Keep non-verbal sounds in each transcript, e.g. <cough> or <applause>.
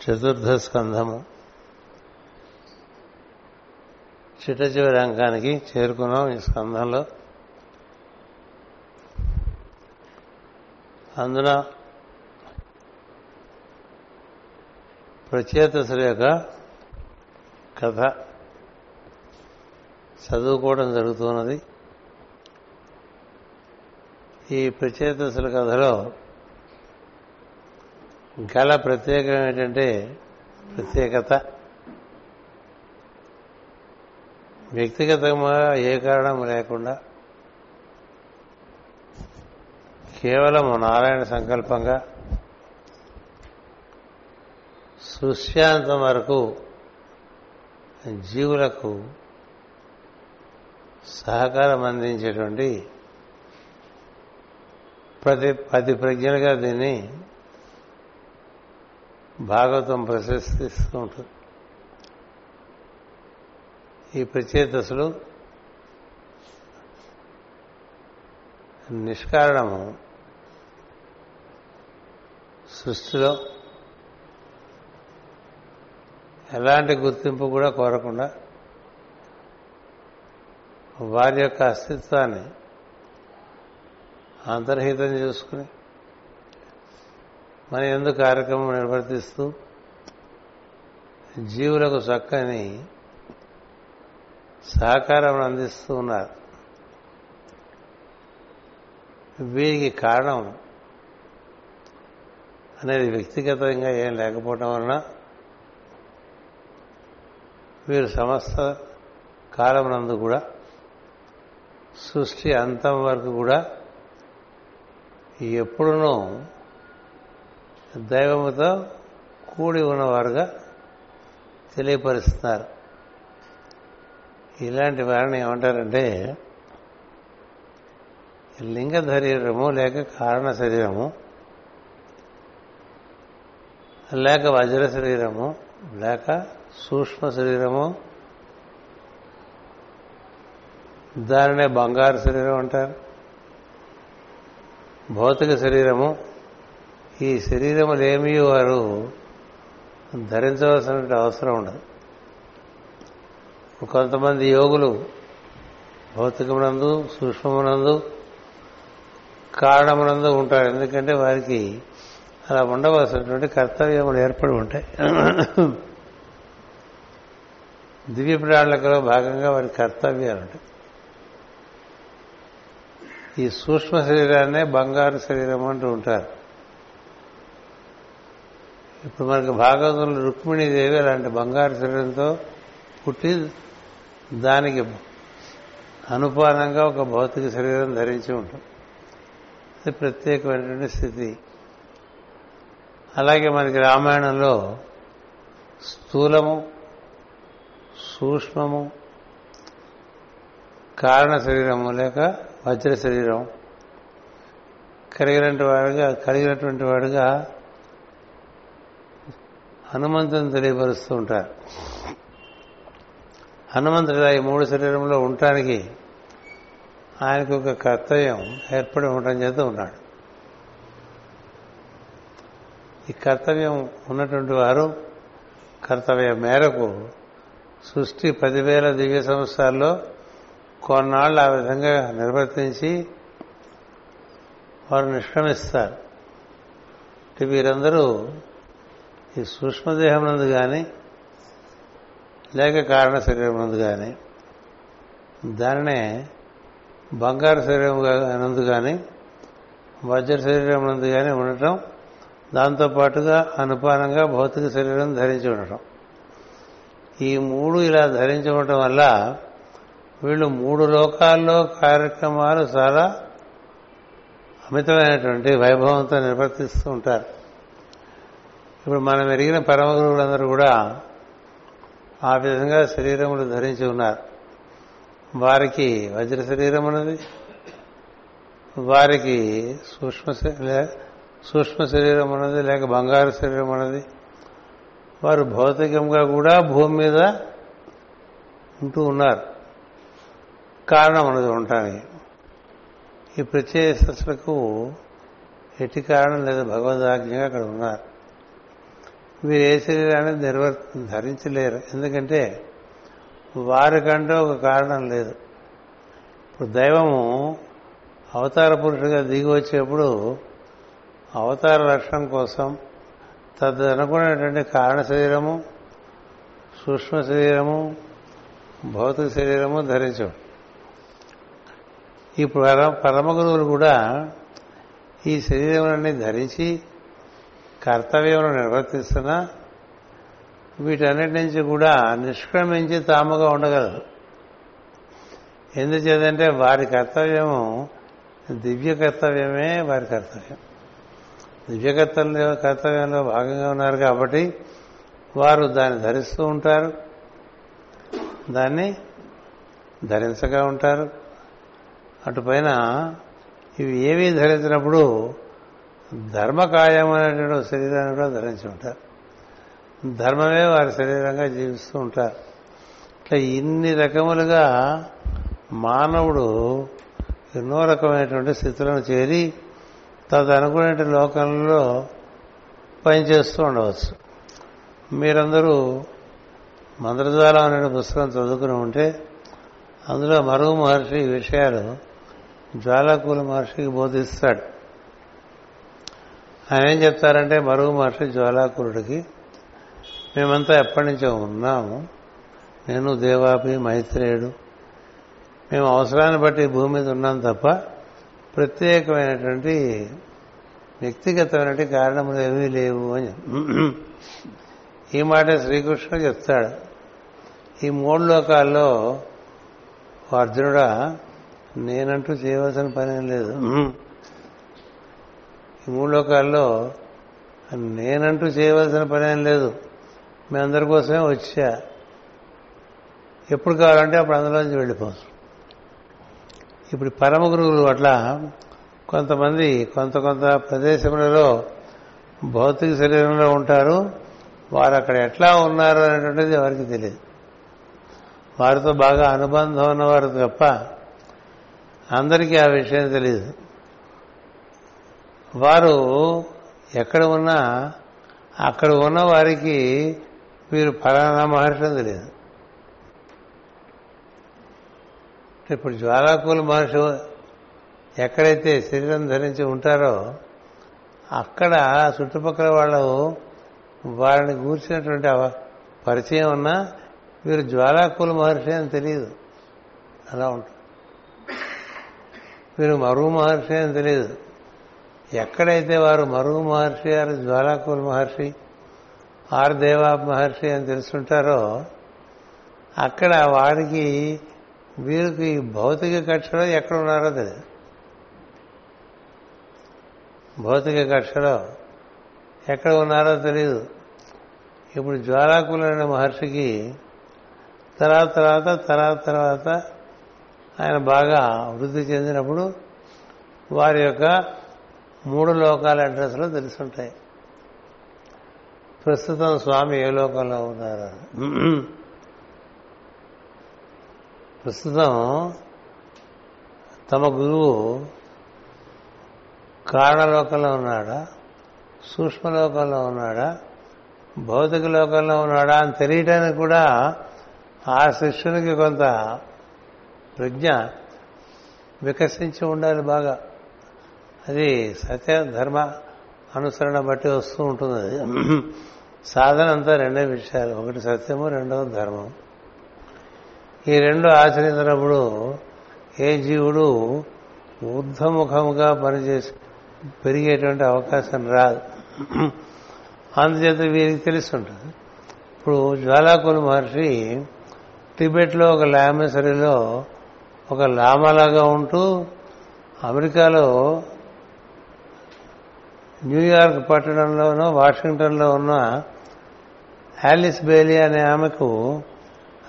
చతుర్థ స్కంధము చిట్ట చివరి అంకానికి చేరుకున్నాం ఈ స్కంధంలో. అందున ప్రచేతసుల యొక్క కథ చదువుకోవడం జరుగుతున్నది. ఈ ప్రచేతసుల కథలో గల ప్రత్యేకం ఏంటంటే ప్రత్యేకత. వ్యక్తిగతంగా ఏ కారణం లేకుండా కేవలం నారాయణ సంకల్పంగా సుశాంతం వరకు జీవులకు సహకారం అందించేటువంటి ప్రతి పది ప్రజ్ఞలుగా దీన్ని భాగవతం ప్రశస్తిస్తూ ఉంటుంది. ఈ ప్రచేతసులు నిష్కారణము సృష్టిలో ఎలాంటి గుర్తింపు కూడా కోరకుండా వారి యొక్క అస్తిత్వాన్ని అంతర్హితం చేసుకుని మన ఎందుకు కార్యక్రమం నిర్వర్తిస్తూ జీవులకు చక్కని సహకారం అందిస్తూ ఉన్నారు. వీరికి కారణం అనేది వ్యక్తిగతంగా ఏం లేకపోవటం వలన వీరు సమస్త కాలమునందు కూడా సృష్టి అంతం వరకు కూడా ఎప్పుడునూ దైవముతో కూడి ఉన్నవారుగా తెలియపరుస్తున్నారు. ఇలాంటి వారిని ఏమంటారంటే లింగ శరీరము లేక కారణ శరీరము లేక వజ్ర శరీరము లేక సూక్ష్మ శరీరము దానినే బంగారు శరీరం అంటారు. భౌతిక శరీరము ఈ శరీరములేమీ వారు ధరించవలసిన అవసరం ఉండదు. కొంతమంది యోగులు భౌతికమునందు సూక్ష్మమునందు కారణమునందు ఉంటారు. ఎందుకంటే వారికి అలా ఉండవలసినటువంటి కర్తవ్యములు ఏర్పడి ఉంటాయి. దివ్య ప్రాణులలో భాగంగా వారి కర్తవ్యాలు ఉంటాయి ఈ సూక్ష్మ శరీరాన్నే బంగారు శరీరం అంటూ ఉంటారు. ఇప్పుడు మనకి భాగవతంలో రుక్మిణీదేవి అలాంటి బంగారు శరీరంతో పుట్టి దానికి అనుపానంగా ఒక భౌతిక శరీరం ధరించి ఉంటుంది అది ప్రత్యేకమైనటువంటి స్థితి. అలాగే మనకి రామాయణంలో స్థూలము సూక్ష్మము కారణ శరీరము లేక వజ్ర శరీరం కలిగినటువంటి వాడుగా కలిగినటువంటి వాడుగా హనుమంతుని తెలియపరుస్తూ ఉంటారు. హనుమంతుడు ఈ మూడు శరీరంలో ఉండటానికి ఆయనకు ఒక కర్తవ్యం ఏర్పడి ఉండటం చేత ఉన్నాడు. ఈ కర్తవ్యం ఉన్నటువంటి వారు కర్తవ్యం మేరకు సృష్టి పదివేల దివ్య సంవత్సరాల్లో కొన్నాళ్ళు ఆ విధంగా నిర్వర్తించి వారు నిష్క్రమిస్తారు వీరందరూ ఈ సూక్ష్మదేహం నందు కానీ లేక కారణ శరీరం నందు కానీ దానినే బంగారు శరీరం నందు కానీ వజ్ర శరీరం నందు కానీ ఉండటం దాంతోపాటుగా అనుపానంగా భౌతిక శరీరం ధరించి ఉండటం. ఈ మూడు ఇలా ధరించి ఉండటం వల్ల వీళ్ళు మూడు లోకాల్లో కార్యక్రమాలు చాలా అమితమైనటువంటి వైభవంతో నిర్వర్తిస్తూ ఉంటారు. ఇప్పుడు మనం ఎరిగిన పరమ గురువులందరూ కూడా ఆ విధంగా శరీరములు ధరించి ఉన్నారు. వారికి వజ్ర శరీరం ఉన్నది. వారికి సూక్ష్మ సూక్ష్మ శరీరం ఉన్నది లేక బంగారు శరీరం ఉన్నది. వారు భౌతికంగా కూడా భూమి మీద ఉంటూ ఉన్నారు. కారణం ఉన్నది ఉండటానికి. ఈ ప్రత్యేకతలకు ఎట్టి కారణం లేదు. భగవద్వాజ్ఞగా అక్కడ ఉన్నారు. మీరు ఏ శరీరాన్ని నిర్వర్ ధరించలేరు. ఎందుకంటే వారికంటూ ఒక కారణం లేదు. ఇప్పుడు దైవము అవతార పురుషుడిగా దిగి వచ్చేప్పుడు అవతార లక్షణం కోసం తదనుకున్నటువంటి కారణ శరీరము సూక్ష్మ శరీరము భౌతిక శరీరము ధరించడం. ఇప్పుడు పర పరమ గురువులు కూడా ఈ శరీరములన్నీ ధరించి కర్తవ్యములను నిర్వర్తిస్తున్నా వీటన్నిటి నుంచి కూడా నిష్క్రమించి తాముగా ఉండగలరు. ఎందుచేతంటే వారి కర్తవ్యము దివ్య కర్తవ్యమే వారి కర్తవ్యం. దివ్య కర్తవ్య కర్తవ్యంలో భాగంగా ఉన్నారు కాబట్టి వారు దాన్ని ధరిస్తూ ఉంటారు. దాన్ని ధరించగా ఉంటారు. అటుపైన ఇవి ఏవి ధరించినప్పుడు ధర్మకాయం అనేటువంటి శరీరాన్ని కూడా ధరించి ఉంటారు. ధర్మమే వారి శరీరంగా జీవిస్తూ ఉంటారు. ఇట్లా ఇన్ని రకములుగా మానవుడు ఎన్నో రకమైనటువంటి స్థితులను చేరి తదనుకునే లోకంలో పనిచేస్తూ ఉండవచ్చు. మీరందరూ మంత్రజాలం అనే పుస్తకం చదువుకుని ఉంటే అందులో మరుగు మహర్షి ఈ విషయాలు జ్వాలాకూల మహర్షికి బోధిస్తాడు. ఆయన ఏం చెప్తారంటే మరుగు మహర్షి జ్వాలాకురుడికి మేమంతా ఎప్పటి నుంచో ఉన్నాము. నేను దేవాపి మైత్రేయుడు. మేము అవసరాన్ని బట్టి భూమి మీద ఉన్నాం తప్ప ప్రత్యేకమైనటువంటి వ్యక్తిగతమైనటువంటి కారణములు ఏమీ లేవు అని ఈ మాట శ్రీకృష్ణుడు చెప్తాడు. ఈ మూడు లోకాల్లో అర్జునుడా నేనంటూ చేయవలసిన పని లేదు. ఈ మూడు లోకాల్లో నేనంటూ చేయవలసిన పని ఏం లేదు. మీ అందరి కోసమే వచ్చా. ఎప్పుడు కావాలంటే అప్పుడు అందులోంచి వెళ్ళిపోవచ్చు ఇప్పుడు పరమ గురువులు అట్లా కొంతమంది కొంత కొంత ప్రదేశములలో భౌతిక శరీరంలో ఉంటారు. వారు అక్కడ ఎట్లా ఉన్నారు అనేటువంటిది ఎవరికి తెలియదు. వారితో బాగా అనుబంధం ఉన్నవారు తప్ప అందరికీ ఆ విషయం తెలియదు. వారు ఎక్కడ ఉన్నా అక్కడ ఉన్న వారికి వీరు ఫలానా మహర్షి తెలియదు. ఇప్పుడు జ్వాలాకుల మహర్షి ఎక్కడైతే శరీరం ధరించి ఉంటారో అక్కడ చుట్టుపక్కల వాళ్ళు వారిని కూర్చున్నటువంటి పరిచయం ఉన్నా వీరు జ్వాలాకుల మహర్షి అని తెలియదు. అలా ఉంటుంది వీరు మరువు మహర్షి అని తెలియదు. ఎక్కడైతే వారు మరుగు మహర్షి ఆరు జ్వాలాకుల మహర్షి ఆర్ దేవా మహర్షి అని తెలుసుంటారో అక్కడ వారికి వీరికి భౌతిక కక్షలో ఎక్కడ ఉన్నారో తెలియదు భౌతిక కక్షలో ఎక్కడ ఉన్నారో తెలియదు ఇప్పుడు జ్వాలాకులైన మహర్షికి తర్వాత తర్వాత తర్వాత తర్వాత ఆయన బాగా వృద్ధి చెందినప్పుడు వారి యొక్క మూడు లోకాల అడ్రస్లు తెలుసుంటాయి. ప్రస్తుతం స్వామి ఏ లోకంలో ఉన్నారు. ప్రస్తుతం తమ గురువు కారణలోకంలో ఉన్నాడా? సూక్ష్మలోకంలో ఉన్నాడా? భౌతిక లోకంలో ఉన్నాడా అని తెలియటానికి కూడా ఆ శిష్యునికి కొంత ప్రజ్ఞ వికసించి ఉండాలి బాగా. అది సత్య ధర్మ అనుసరణ బట్టి వస్తూ ఉంటుంది. అది సాధన అంతా రెండే విషయాలు. ఒకటి సత్యము రెండవ ధర్మం ఈ రెండు ఆచరించినప్పుడు ఏ జీవుడు ఊర్ధముఖముగా పనిచేసి పెరిగేటువంటి అవకాశం రాదు. అందుచేత వీరికి తెలుస్తుంటుంది ఇప్పుడు జ్వాలాకులు మహర్షి టిబెట్లో ఒక లామేసరీలో ఒక లామాలాగా ఉంటూ అమెరికాలో న్యూయార్క్ పట్టణంలోనూ వాషింగ్టన్లో ఉన్న ఆలిస్ బేలీ అనే ఆమెకు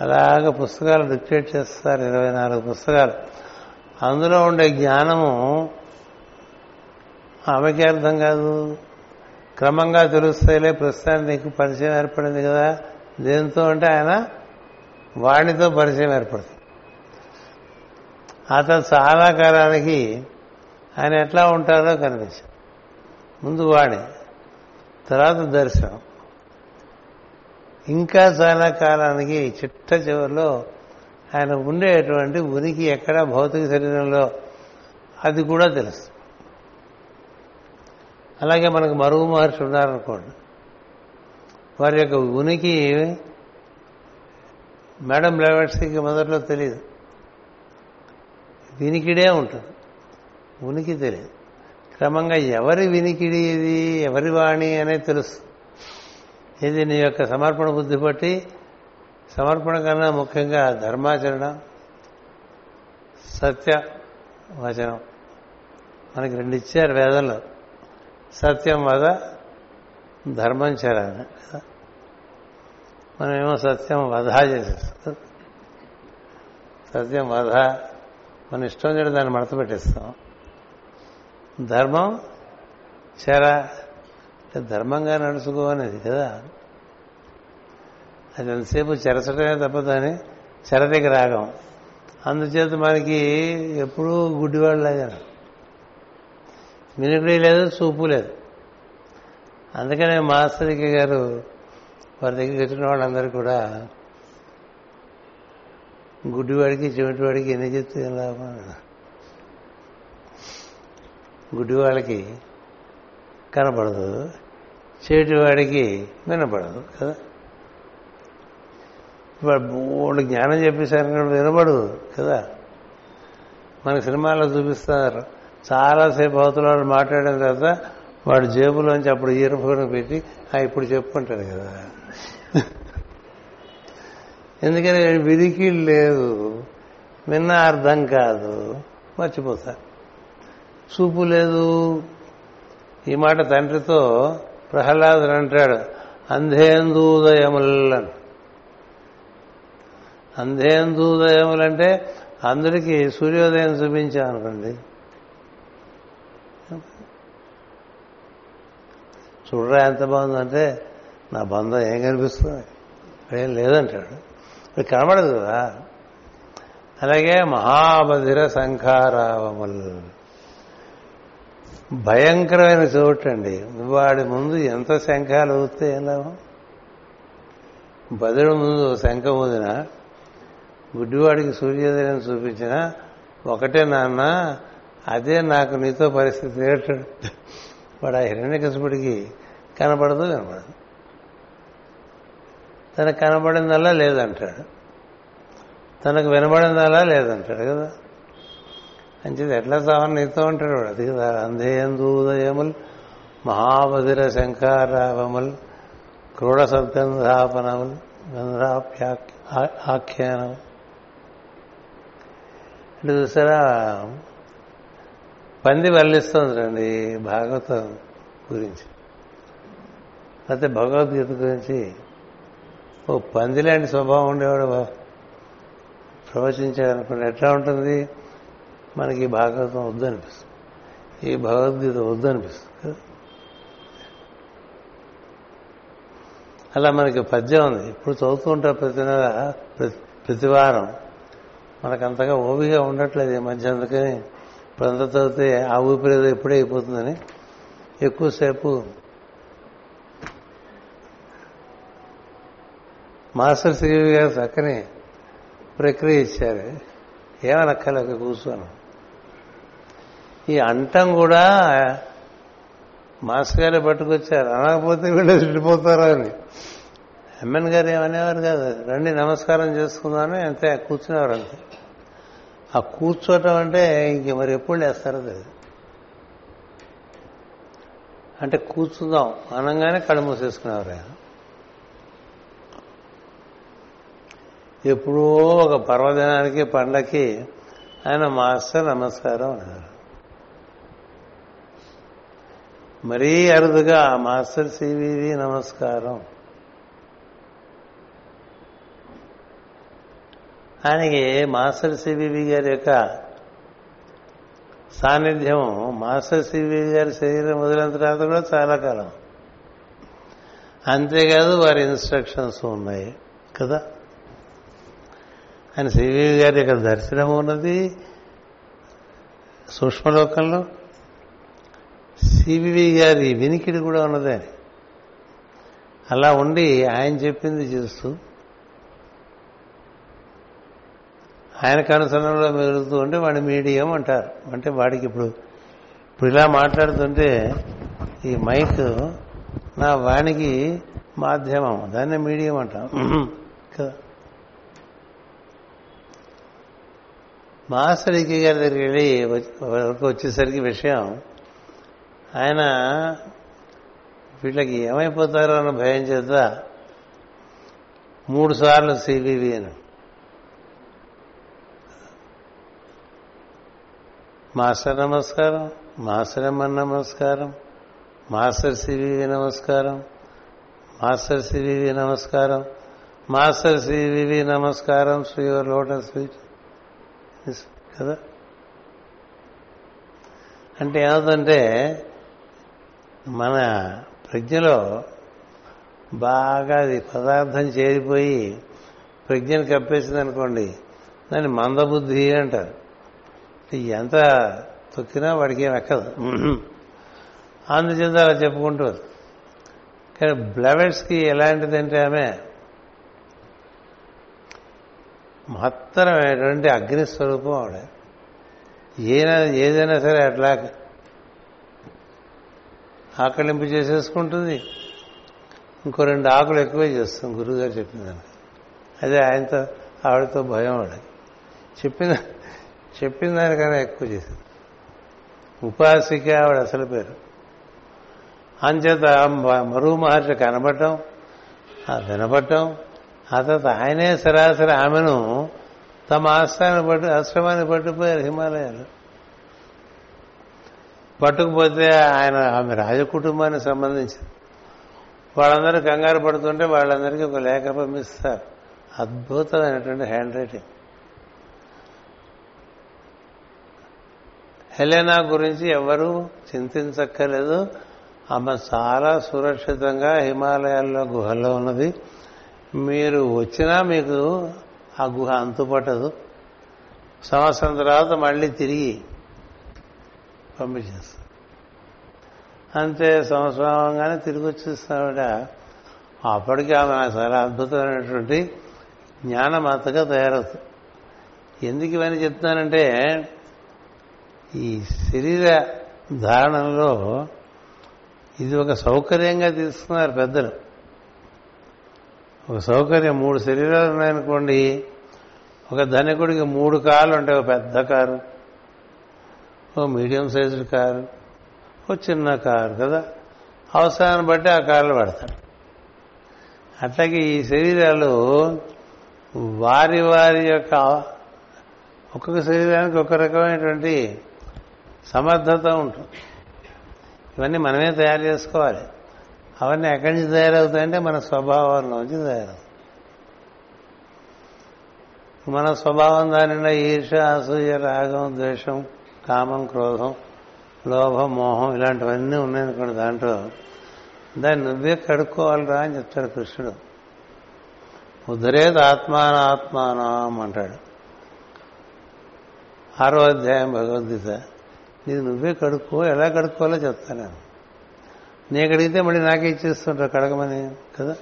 అలాగ పుస్తకాలు డిక్టేట్ చేస్తారు ఇరవై నాలుగు పుస్తకాలు. అందులో ఉండే జ్ఞానము ఆమెకి అర్థం కాదు. క్రమంగా తెలుస్తాయిలే ప్రస్తుతానికి నీకు పరిచయం ఏర్పడింది కదా. దేంతో అంటే ఆయన వాణితో పరిచయం ఏర్పడుతుంది. అతను చాలా కాలానికి ఆయన ఎట్లా ఉంటారో కనిపించింది. ముందు వాణి తర్వాత దర్శనం. ఇంకా చాలా కాలానికి చిట్ట చివరిలో ఆయన ఉండేటువంటి ఉనికి ఎక్కడ భౌతిక శరీరంలో అది కూడా తెలుసు. అలాగే మనకు మరుగు మహర్షి ఉన్నారనుకోండి. వారి యొక్క ఉనికి మేడం లెవెట్స్కి మొదట్లో తెలియదు వినికిడే ఉంటుంది. ఉనికి తెలియదు క్రమంగా ఎవరి వినికిడి ఇది ఎవరి వాణి అనేది తెలుసు. ఇది నీ యొక్క సమర్పణ బుద్ధి బట్టి సమర్పణ కన్నా ముఖ్యంగా ధర్మాచరణ సత్య వచనం. మనకి రెండు ఇచ్చారు వేదంలో. సత్యం వద ధర్మం చేరాలి మనమేమో సత్యం వధా చేసేస్తాం. సత్యం వధ మన ఇష్టం చేయడం దాన్ని మడత పెట్టేస్తాం. ధర్మం చర ధర్మంగా నడుచుకో అనేది కదా. అది ఎంతసేపు చెరచటమే తప్ప దాన్ని చెరదికి రాగం. అందుచేత మనకి ఎప్పుడూ గుడ్డివాళ్ళలాగా మినిపిడి లేదు చూపు లేదు. అందుకనే మాస్టర్కి గారు వారి దగ్గరికి వచ్చిన వాళ్ళందరూ కూడా గుడ్డివాడికి చెవిటివాడికి ఎన్ని చెప్తే ఏం లాభం గుడ్డివాళ్ళకి కనబడదు చెవిటివాడికి వినపడదు కదా? వాడు జ్ఞానం చెప్పేసరికి వినపడదు కదా? మన సినిమాలో చూపిస్తారు చాలాసేపు అవతల వాళ్ళు మాట్లాడిన తర్వాత వాడు జేబులోంచి అప్పుడు ఇయర్ఫోన్ పెట్టి పెట్టి ఇప్పుడు చెప్పుకుంటాడు కదా? ఎందుకని విరికి లేదు విన్న అర్థం కాదు మర్చిపోతా చూపు లేదు. ఈ మాట తండ్రితో ప్రహ్లాదుడు అంటాడు అంధేందూదయములను. అంధేందూదయములంటే అందరికీ సూర్యోదయం చూపించాం అనుకోండి చూడరా ఎంత బాగుందంటే నా బంధం ఏం కనిపిస్తుంది? ఏం లేదంటాడు. ఇప్పుడు కనబడదు కదా? అలాగే మహాబధిర సంఖారావములు భయంకరమైన చోటండి. వాడి ముందు ఎంత శంఖాలు ఊస్తే ఏం బదుడు ముందు శంఖ ఊదిన గుడ్డివాడికి సూర్యోదయం చూపించిన ఒకటే నాన్న అదే నాకు నీతో పరిస్థితి నేర్టాడు వాడు ఆ హిరణ్యకశపుడికి కనపడదు కనపడదు. తనకు కనబడిందల్లా లేదంటాడు. తనకు వినబడిందల్లా లేదంటాడు కదా. మంచిది ఎట్లా సావని నీతో ఉంటాడు వాడు? అది కదా. అంధేందూదయముల్ మహాబధిర శంకారావముల్ క్రూడ సద్గంధాపనముల్ గంధాప్యా ఆఖ్యానం అంటే చూసారా? పంది వల్లిస్తుంది రండి భాగవతం గురించి. అయితే భగవద్గీత గురించి ఓ పంది లాంటి స్వభావం ఉండేవాడు ప్రవచించారనుకోండి ఎట్లా ఉంటుంది? మనకి భాగవతం వద్దనిపిస్తుంది. ఈ భగవద్గీత వద్దనిపిస్తుంది అలా మనకి పద్యం ఉంది. ఇప్పుడు చదువుతుంటా ప్రతి నెల ప్రతి వారం అంతగా ఓపిగా ఉండట్లేదు ఈ మధ్య అందుకని ఇప్పుడంతా చదివితే ఆ ఊపిరి ఏదో ఇప్పుడే అయిపోతుందని ఎక్కువసేపు మాస్టర్ శ్రీవి గారు చక్కని ప్రక్రియ ఇచ్చారు. ఏమనక్కలేక కూర్చోను. ఈ అంటం కూడా మాస్గారు గారే పట్టుకొచ్చారు. అనకపోతే వీళ్ళు తిట్టిపోతారు అని. ఎమ్మెన్ గారు ఏమనేవారు కాదు. రండి నమస్కారం చేసుకుందామని అంతే కూర్చునేవారు అంతే. ఆ కూర్చోటం అంటే ఇంక మరి ఎప్పుడు లేస్తారో తెలియదు అంటే కూర్చుందాం అనగానే కళ్ళు మూసేసుకునేవారు ఆయన. ఎప్పుడో ఒక పర్వదినానికి పండకి ఆయన మాస్టర్ నమస్కారం అన్నారు. మరీ అరుదుగా మాస్టర్ సివివి నమస్కారం. ఆయనకి మాస్టర్ సివివి గారి యొక్క సాన్నిధ్యం మాస్టర్ సివివి గారి శరీరం వదిలిన తర్వాత కూడా చాలా కాలం. అంతేకాదు వారి ఇన్స్ట్రక్షన్స్ ఉన్నాయి కదా? ఆయన సివివి గారి యొక్క దర్శనం ఉన్నది సూక్ష్మలోకంలో. సివివి గారి వినికిడి కూడా ఉన్నదే. అలా ఉండి ఆయన చెప్పింది చేస్తూ ఆయన కనుసనంలో మెరుగుతూ ఉంటే వాడి మీడియం అంటారు అంటే వాడికి ఇప్పుడు ఇప్పుడు ఇలా మాట్లాడుతుంటే ఈ మైక్ నా వానికి మాధ్యమం దాన్నే మీడియం అంటాం. కదా. మాస్టర్ ఈకే గారి దగ్గరికి వెళ్ళి వరకు వచ్చేసరికి విషయం ఆయన వీళ్ళకి ఏమైపోతారో అన్న భయం చేత మూడు సార్లు సివివి అని. మాస్టర్ నమస్కారం మాస్టర్ ఎమ్మన్ నమస్కారం మాస్టర్ సివివి నమస్కారం మాస్టర్ సివివి నమస్కారం మాస్టర్ సివివి నమస్కారం శ్రీ లోటస్ స్వీట్ కదా? అంటే ఏమవుతుందంటే మన ప్రజ్ఞలో బాగా అది పదార్థం చేరిపోయి ప్రజ్ఞను కప్పేసింది అనుకోండి దాన్ని మందబుద్ధి అంటారు. ఎంత తొక్కినా వాడికి ఏం ఎక్కదు అందుచేత అలా చెప్పుకుంటారు కానీ బ్లవెట్స్కి ఎలాంటిదంటే ఆమె మహత్తరమైనటువంటి అగ్ని స్వరూపం ఆవిడ. ఏదైనా ఏదైనా సరే అట్లా ఆకలింపు చేసేసుకుంటుంది. ఇంకో రెండు ఆకులు ఎక్కువే చేస్తుంది గురువుగారు చెప్పిందని అదే ఆయనతో ఆవిడతో భయం ఆవిడ చెప్పిన చెప్పిన దానికన్నా ఎక్కువ చేసింది. ఉపాసిక ఆవిడ అసలు పేరు. అంచేత మరువు మహర్షి కనబడటం వినబడటం ఆ తర్వాత ఆయనే సరాసరి ఆమెను తమ ఆస్థాన్ని పట్టు ఆశ్రమాన్ని పట్టుపోయారు హిమాలయాలు. పట్టుకుపోతే ఆయన ఆమె రాజకుటుంబానికి సంబంధించింది. వాళ్ళందరూ కంగారు పడుతుంటే వాళ్ళందరికీ ఒక లేఖ పంపిస్తారు. అద్భుతమైనటువంటి హ్యాండ్ రైటింగ్ హెలెనా గురించి ఎవరు చింతించక్కర్లేదు. ఆమె చాలా సురక్షితంగా హిమాలయాల్లో గుహల్లో ఉన్నది. మీరు వచ్చినా మీకు ఆ గుహ అంతుపట్టదు. సంవత్సరం తర్వాత మళ్ళీ తిరిగి పంపించేస్తాం అంతే సంవత్సరంగానే తిరిగి వచ్చేస్తావిడ అప్పటికి ఆమె చాలా అద్భుతమైనటువంటి జ్ఞానమాతగా తయారవుతుంది ఎందుకు ఇవన్నీ చెప్తున్నానంటే ఈ శరీర ధారణలో ఇది ఒక సౌకర్యంగా తీసుకున్నారు పెద్దలు. ఒక సౌకర్యం మూడు శరీరాలు ఉన్నాయనుకోండి ఒక ధనికుడికి మూడు కాళ్ళు ఉంటాయి ఒక పెద్ద కారు. ఓ మీడియం సైజుడ్ కారు ఓ చిన్న కారు కదా. అవసరాన్ని బట్టి ఆ కార్లు పడతాడు అట్లాగే ఈ శరీరాలు వారి వారి యొక్క ఒక్కొక్క శరీరానికి ఒక రకమైనటువంటి సమర్థత ఉంటుంది. ఇవన్నీ మనమే తయారు చేసుకోవాలి. అవన్నీ ఎక్కడి నుంచి తయారవుతాయంటే మన స్వభావంలోంచి తయారవుతాయి. మన స్వభావం దానిలో ఈర్ష అసూయ రాగం ద్వేషం కామం క్రోధం లోభం మోహం ఇలాంటివన్నీ ఉన్నాయనుకోండి దాంట్లో. దాన్ని నువ్వే కడుక్కోవాలిరా అని చెప్తాడు కృష్ణుడు. ఉద్ధరేది ఆత్మానాత్మానం అంటాడు. ఆరో అధ్యాయం భగవద్గీత. నీది నువ్వే కడుక్కో ఎలా కడుక్కోవాలో చెప్తాను నేను. నీ కడిగితే మళ్ళీ నాకే ఇచ్చేస్తుంటారు కడగమని కదా?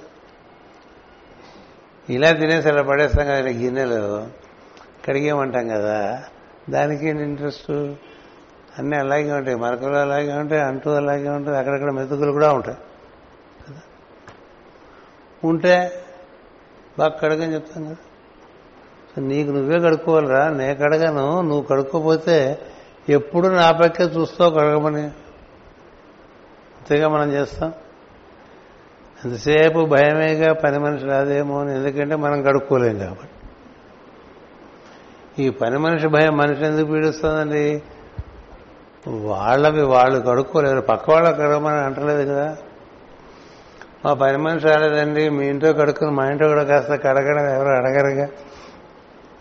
ఇలా తినేసి అలా పడేస్తాం కదా గిన్నెలు. కడిగేమంటాం కదా. దానికి ఇంట్రెస్ట్ అన్నీ అలాగే ఉంటాయి. మరకలు అలాగే ఉంటాయి. అంటూ అలాగే ఉంటాయి. అక్కడక్కడ మెతుకులు కూడా ఉంటాయి. కదా? ఉంటే బాగా కడగని చెప్తాం కదా? నీకు నువ్వే కడుక్కోవాలిరా. నే కడగను. నువ్వు కడుక్కోపోతే ఎప్పుడు నా పక్కే చూస్తావు కడగమని. అంతేగా మనం చేస్తాం? ఎంతసేపు భయమేగా పని మనిషి రాదేమో అని. ఎందుకంటే మనం కడుక్కోలేం కాబట్టి. ఈ పని మనిషి భయం మనిషి ఎందుకు పీడిస్తుందండి? వాళ్ళవి వాళ్ళు కడుక్కోలేరు. పక్క వాళ్ళ కడగమని అంటలేదు కదా. మా పని మనిషి రాలేదండి. మీ ఇంట్లో కడుక్కుని మా ఇంట్లో కూడా కాస్త కడగడం ఎవరు అడగరుగా?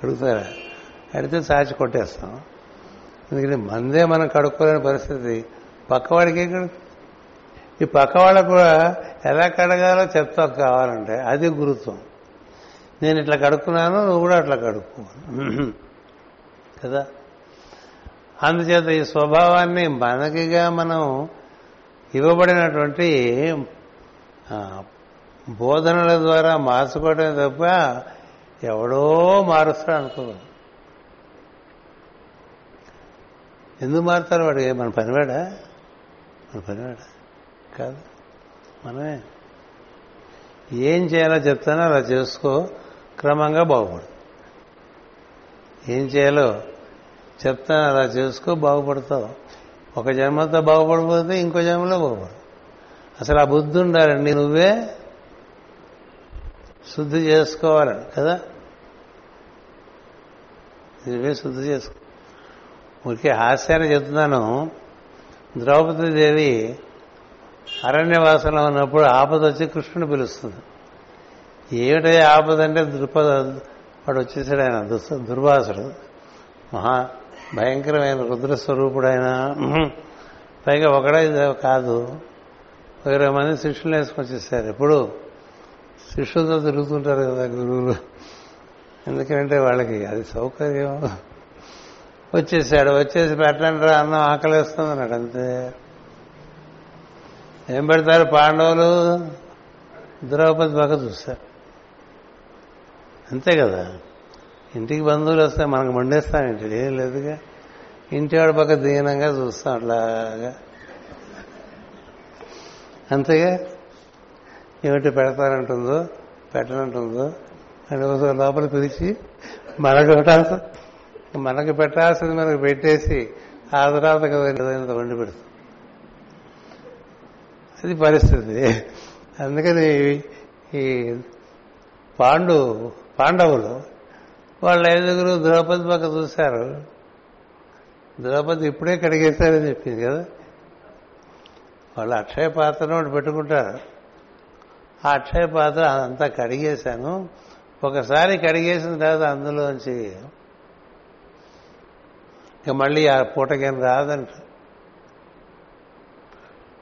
అడుగుతారా? అడిగితే చాచి కొట్టేస్తాం. ఎందుకంటే మందే మనం కడుక్కోలేని పరిస్థితి. పక్కవాడికి కడుకు ఈ పక్క వాళ్ళకు కూడా ఎలా కడగాలో చెప్తా కావాలంటే అది గురుత్వం. నేను ఇట్లా కడుక్కున్నాను నువ్వు కూడా అట్లా కడుక్కు. కదా? అందుచేత ఈ స్వభావాన్ని మనకిగా మనం ఇవ్వబడినటువంటి బోధనల ద్వారా మార్చుకోవటమే తప్ప ఎవడో మారుస్తాడు అనుకో ఎందుకు మారుతారు వాడు? మన పనివాడా? మన పనివాడా? కాదు. మనమే. ఏం చేయాలో చెప్తానో అలా చేసుకో. క్రమంగా బాగుపడు ఏం చేయాలో చెప్తాను అలా చేసుకో బాగుపడతావు. ఒక జన్మతో బాగుపడిపోతే ఇంకో జన్మలో బాగుపడు అసలు ఆ బుద్ధి ఉండాలండి నువ్వే శుద్ధి చేసుకోవాలని కదా? నువ్వే శుద్ధి చేసుకో. ఊరికే హాస్యాన్ని చెప్తున్నాను. ద్రౌపది దేవి అరణ్యవాసంలో ఉన్నప్పుడు ఆపద వచ్చి కృష్ణుని పిలుస్తుంది. ఏమిటే ఆపద అంటే దృపద వాడు వచ్చేసాడు ఆయన దుస్- దుర్వాసుడు. మహా భయంకరమైన రుద్రస్వరూపుడైన పైగా ఒకడే ఇది కాదు. ఇరవై మంది శిష్యులు వేసుకొచ్చేసారు. ఎప్పుడు? శిష్యులతో తిరుగుతుంటారు కదా గురువులు. ఎందుకంటే వాళ్ళకి అది సౌకర్యం. వచ్చేసాడు. వచ్చేసి పెట్టండి రా అన్నం ఆకలిస్తుంది అన్నాడు అంతే. ఏం పెడతారు? పాండవులు? ద్రౌపది బాగా చూస్తారు అంతే కదా. ఇంటికి బంధువులు వస్తే మనకు మండేస్తాం ఏంటి ఏం లేదుగా. ఇంటి వాడి పక్క దీనంగా చూస్తాం అట్లాగా. అంతేగా? ఏమిటి పెడతానంటుందో పెట్టనంటుందో అని ఒకసారి లోపల పిలిచి మనకు పెట్టాల్సి మనకు పెట్టాల్సింది మనకు పెట్టేసి ఆ తర్వాత కదా వండి పెడుతుంది అది పరిస్థితి. అందుకని ఈ పాండు పాండవులు వాళ్ళ ఐదుగురు ద్రౌపది పక్క చూశారు. ద్రౌపది ఇప్పుడే కడిగేశారని చెప్పింది కదా. వాళ్ళు అక్షయ పాత్రను ఒకటి పెట్టుకుంటారు. ఆ అక్షయ పాత్ర అంతా కడిగేశాను. ఒకసారి కడిగేసిన తర్వాత అందులోంచి ఇక మళ్ళీ ఆ పూటకేం రాదంట.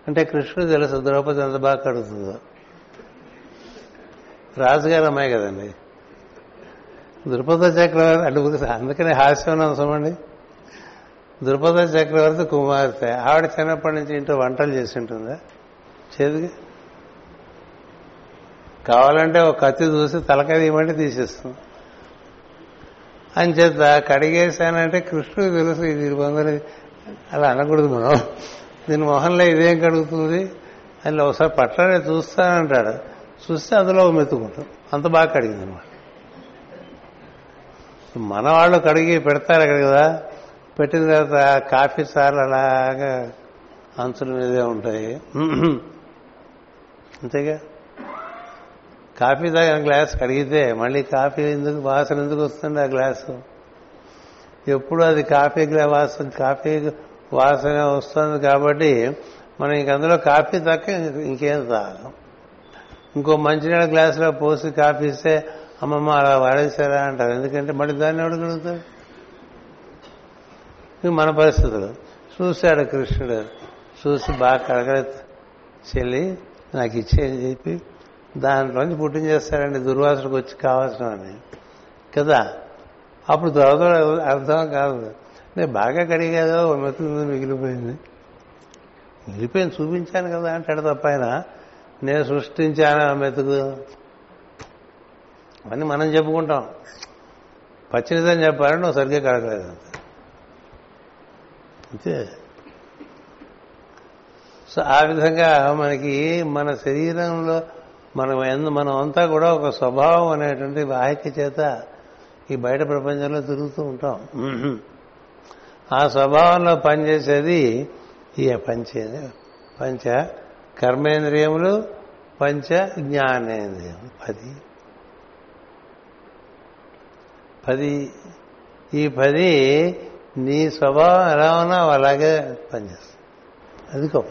అంటే కృష్ణుడు తెలుసు ద్రౌపది ఎంత బాగా కడుగుతుందో. రాజుగారు అమ్మాయి కదండి. దృపద చక్రవర్తి అంటే అందుకనే హాస్యం అంశమండి దృపద చక్రవర్తి కుమార్తె. ఆవిడ చిన్నప్పటి నుంచి ఇంట్లో వంటలు చేసి ఉంటుందా. చేదుగా కావాలంటే ఒక కత్తి చూసి తలకాయ తీయమంటే తీసేస్తుంది అంచేత కడిగేశానంటే కృష్ణుడు తెలుసు ఇది బంధువులు అలా అనకూడదు మనం. దీని మొహంలో ఇదేం కడుగుతుంది? అని ఒకసారి పట్టనే చూస్తానంటాడు. చూస్తే అందులో మెత్తుకుంటాం అంత బాగా కడిగింది అనమాట మన వాళ్ళు కడిగి పెడతారు అక్కడ కదా. పెట్టిన తర్వాత కాఫీ సార్లు అలాగా అంచుల మీదే ఉంటాయి. <clears throat> అంతేగా? కాఫీ తాగిన గ్లాస్ కడిగితే మళ్ళీ కాఫీ ఎందుకు వాసన ఎందుకు వస్తుంది ఆ గ్లాసు? ఎప్పుడు అది కాఫీ గ్లా వాసన కాఫీ వాసన వస్తుంది కాబట్టి మనం ఇంక అందులో కాఫీ తక్క ఇంకేం తాగం. ఇంకో మంచినీళ్ళ గ్లాసులో పోసి కాఫీ ఇస్తే అమ్మమ్మ అలా వాడేశారా అంటారు. ఎందుకంటే మళ్ళీ దాన్ని అడుగుతాడు ఇవి మన పరిస్థితులు. చూశాడు కృష్ణుడు. చూసి బాగా కడగడ చెల్లి నాకు ఇచ్చేయని చెప్పి దాంట్లోంచి పుట్టించేస్తాడండి. దుర్వాసనకు వచ్చి కావాల్సినవని కదా? అప్పుడు తర్వాత అర్థం కాదు. నేను బాగా కడిగేదో మెతుకు మిగిలిపోయింది. మిగిలిపోయింది చూపించాను కదా అంటాడు తప్ప ఆయన. నేను సృష్టించాను ఆ మెతుకు అవన్నీ మనం చెప్పుకుంటాం. పచ్చినిదని చెప్పాలని నువ్వు సరిగ్గా కడగలేదు అంతే. సో ఆ విధంగా మనకి మన శరీరంలో మనం ఎందు మనం అంతా కూడా ఒక స్వభావం అనేటువంటి వాహిక చేత ఈ బయట ప్రపంచంలో తిరుగుతూ ఉంటాం. ఆ స్వభావంలో పనిచేసేది ఈ పంచ పంచ కర్మేంద్రియములు పంచ జ్ఞానేంద్రియం పది. పది. ఈ పది నీ స్వభావం ఎలా ఉన్నావు అలాగే పనిచేస్తుంది అది గొప్ప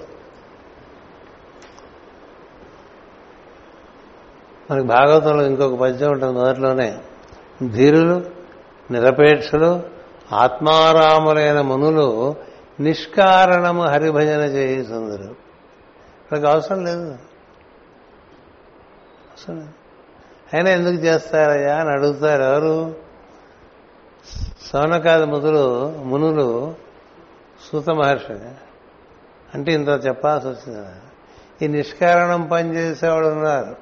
మనకి భాగవతంలో ఇంకొక పద్యం ఉంటుంది మొదట్లోనే. ధీరులు నిరపేక్షలు ఆత్మారాములైన మునులు నిష్కారణము హరిభజన చేయుతుందరు వాళ్ళకి అవసరం లేదు. అవసరం లేదు. అయినా ఎందుకు చేస్తారయ్యా అని అడుగుతారు ఎవరు? సౌనకాది ముదులు మునులు సూత మహర్షి అంటే ఇంత చెప్పాల్సి వచ్చింది. ఈ నిష్కారణం పనిచేసేవాడు ఉన్నారు.